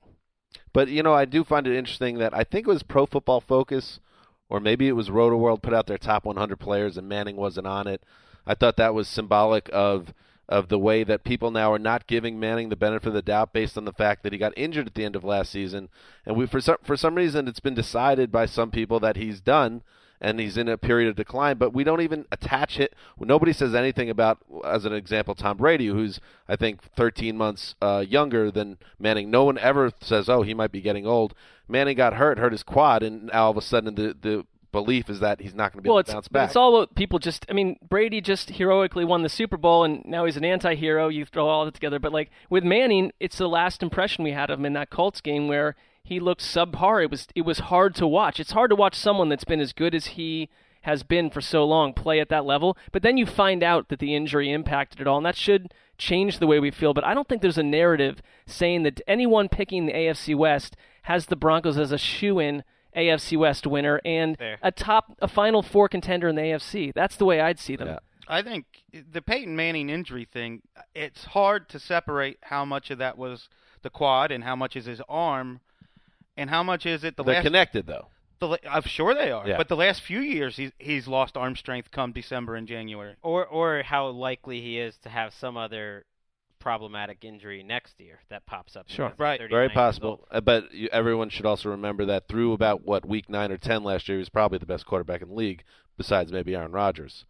But you know, I do find it interesting that I think it was Pro Football Focus, or maybe it was Roto World put out their top 100 players, and Manning wasn't on it. I thought that was symbolic of of the way that people now are not giving Manning the benefit of the doubt based on the fact that he got injured at the end of last season, and we for some for some reason it's been decided by some people that he's done and he's in a period of decline. But we don't even attach it. Nobody says anything about, as an example, Tom Brady, who's I think 13 months uh, younger than Manning. No one ever says, "Oh, he might be getting old." Manning got hurt, hurt his quad, and now all of a sudden the the belief is that he's not going to be well, able to bounce back. it's all about people just. I mean, Brady just heroically won the Super Bowl, and now he's an anti-hero. You throw all that together, but like with Manning, it's the last impression we had of him in that Colts game where he looked subpar. It was it was hard to watch. It's hard to watch someone that's been as good as he has been for so long play at that level. But then you find out that the injury impacted it all, and that should change the way we feel. But I don't think there's a narrative saying that anyone picking the AFC West has the Broncos as a shoe-in AFC West winner and Fair. a top, a Final Four contender in the AFC. That's the way I'd see them. Yeah. I think the Peyton Manning injury thing, it's hard to separate how much of that was the quad and how much is his arm and how much is it the They're last connected though. the, I'm sure they are. Yeah. But the last few years he's he's lost arm strength come December and January. or or how likely he is to have some other problematic injury next year that pops up. Sure. Right. Very possible. Uh, But you, everyone should also remember that through about what week nine or ten last year, he was probably the best quarterback in the league, besides maybe Aaron Rodgers.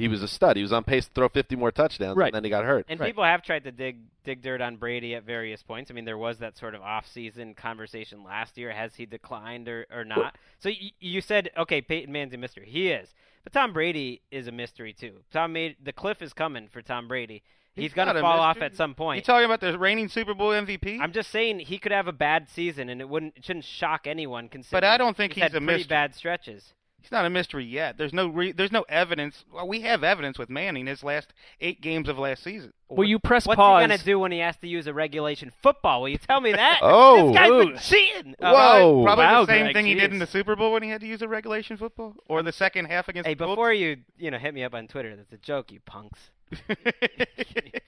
He was a stud. He was on pace to throw 50 more touchdowns, Right. and then he got hurt. And Right. people have tried to dig dig dirt on Brady at various points. I mean, there was that sort of off-season conversation last year. Has he declined or, or not? So y- you said, okay, Peyton Manning's a mystery. He is, but Tom Brady is a mystery too. Tom made the cliff is coming for Tom Brady. He's, He's gonna fall off at some point. You talking about the reigning Super Bowl MVP? I'm just saying he could have a bad season, and it wouldn't it shouldn't shock anyone. Considering But I don't think he's, he's had a pretty mystery. bad stretches. He's not a mystery yet. There's no re- there's no evidence. Well, we have evidence with Manning his last eight games of last season. Will you press pause? What's he gonna do when he has to use a regulation football? Will you tell me that? Oh. this guy's been cheating. Whoa. Probably, probably Wow, the same Gregg, thing he did in the Super Bowl when he had to use a regulation football, or the second half against Hey, the Colts. before you you know hit me up on Twitter, that's a joke, you punks. Give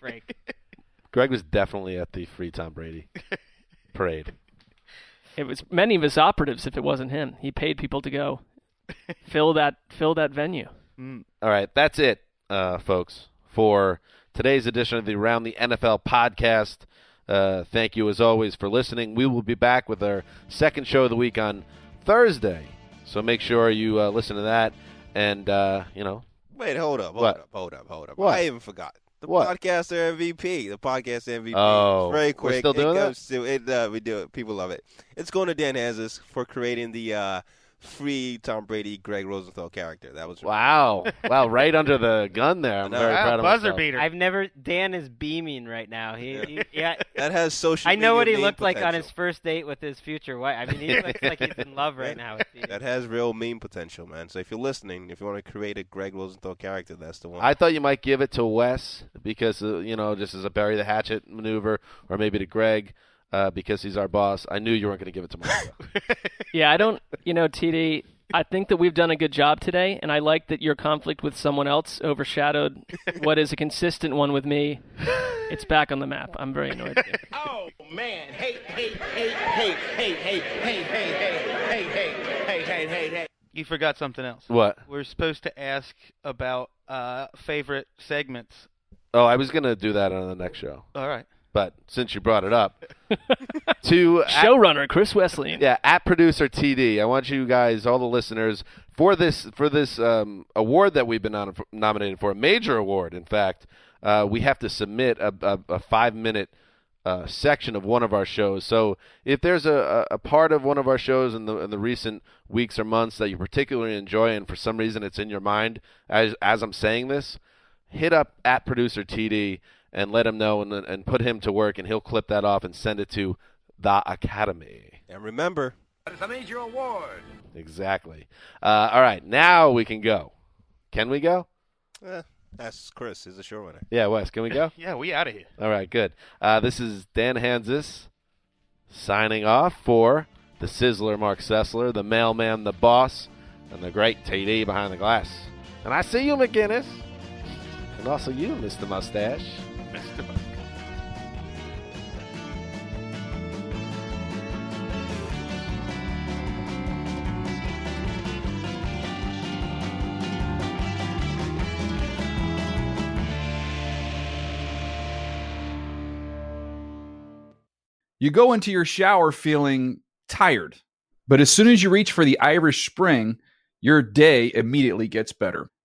break. Gregg was definitely at the free Tom Brady parade. It was many of his operatives. If it wasn't him, he paid people to go fill that fill that venue. All right, that's it, uh, folks, for today's edition of the Around the NFL podcast. Uh, thank you, as always, for listening. We will be back with our second show of the week on Thursday, so make sure you uh, listen to that. And uh, you know, Wait, hold up, hold What? up, hold up, hold up. What? I even forgot. The What? podcaster MVP. The podcast MVP. Oh, very quick. we're quick. still doing it that? to it. Uh, we do it. People love it. It's going to Dan Hanzus for creating the uh, free Tom Brady, Gregg Rosenthal character. That was Wow. wow, right under the gun there. I'm know. very Wow, proud of buzzer myself. beater. I've never. Dan is beaming right now. He, he yeah. That has social. I know media what he meme looked like on his first date with his future wife. I mean, he looks like he's in love right now. With. That has real meme potential, man. So if you're listening, if you want to create a Gregg Rosenthal character, that's the one. I thought you might give it to Wes because uh, you know just as a bury the hatchet maneuver, or maybe to Gregg uh, because he's our boss. I knew you weren't going to give it to Mario. Yeah, I don't, you know, TD, I think that we've done a good job today, and I like that your conflict with someone else overshadowed what is a consistent one with me. It's back on the map. I'm very annoyed. with. Oh man! Hey, hey, hey, hey, hey, hey, hey, hey, hey, hey, hey, hey, hey, hey, hey. You forgot something else. what? We're supposed to ask about uh, favorite segments. Oh, I was going to do that on the next show, All right. But since you brought it up, to Showrunner Chris Wesseling. yeah, at producer TD, I want you guys, all the listeners, for this for this um, award that we've been nom- nominated for, a major award, in fact, uh, we have to submit a, a, a five minute uh, section of one of our shows. So if there's a, a a part of one of our shows in the in the recent weeks or months that you particularly enjoy, and for some reason it's in your mind as as I'm saying this, hit up at producer TD and let him know and and put him to work, and he'll clip that off and send it to the Academy. and remember, It's a major award. Exactly. Uh, all right, now we can go. Can we go? eh, that's Chris. He's a showrunner. Yeah, Wes, can we go? Yeah, we out of here. All right, good. Uh, this is Dan Hanzus signing off for the Sizzler, Marc Sessler, the mailman, the boss, and the great TD behind the glass. And I see you, McGinnis. And also you, Mr. Mustache. You go into your shower feeling tired, but as soon as you reach for the Irish Spring, your day immediately gets better.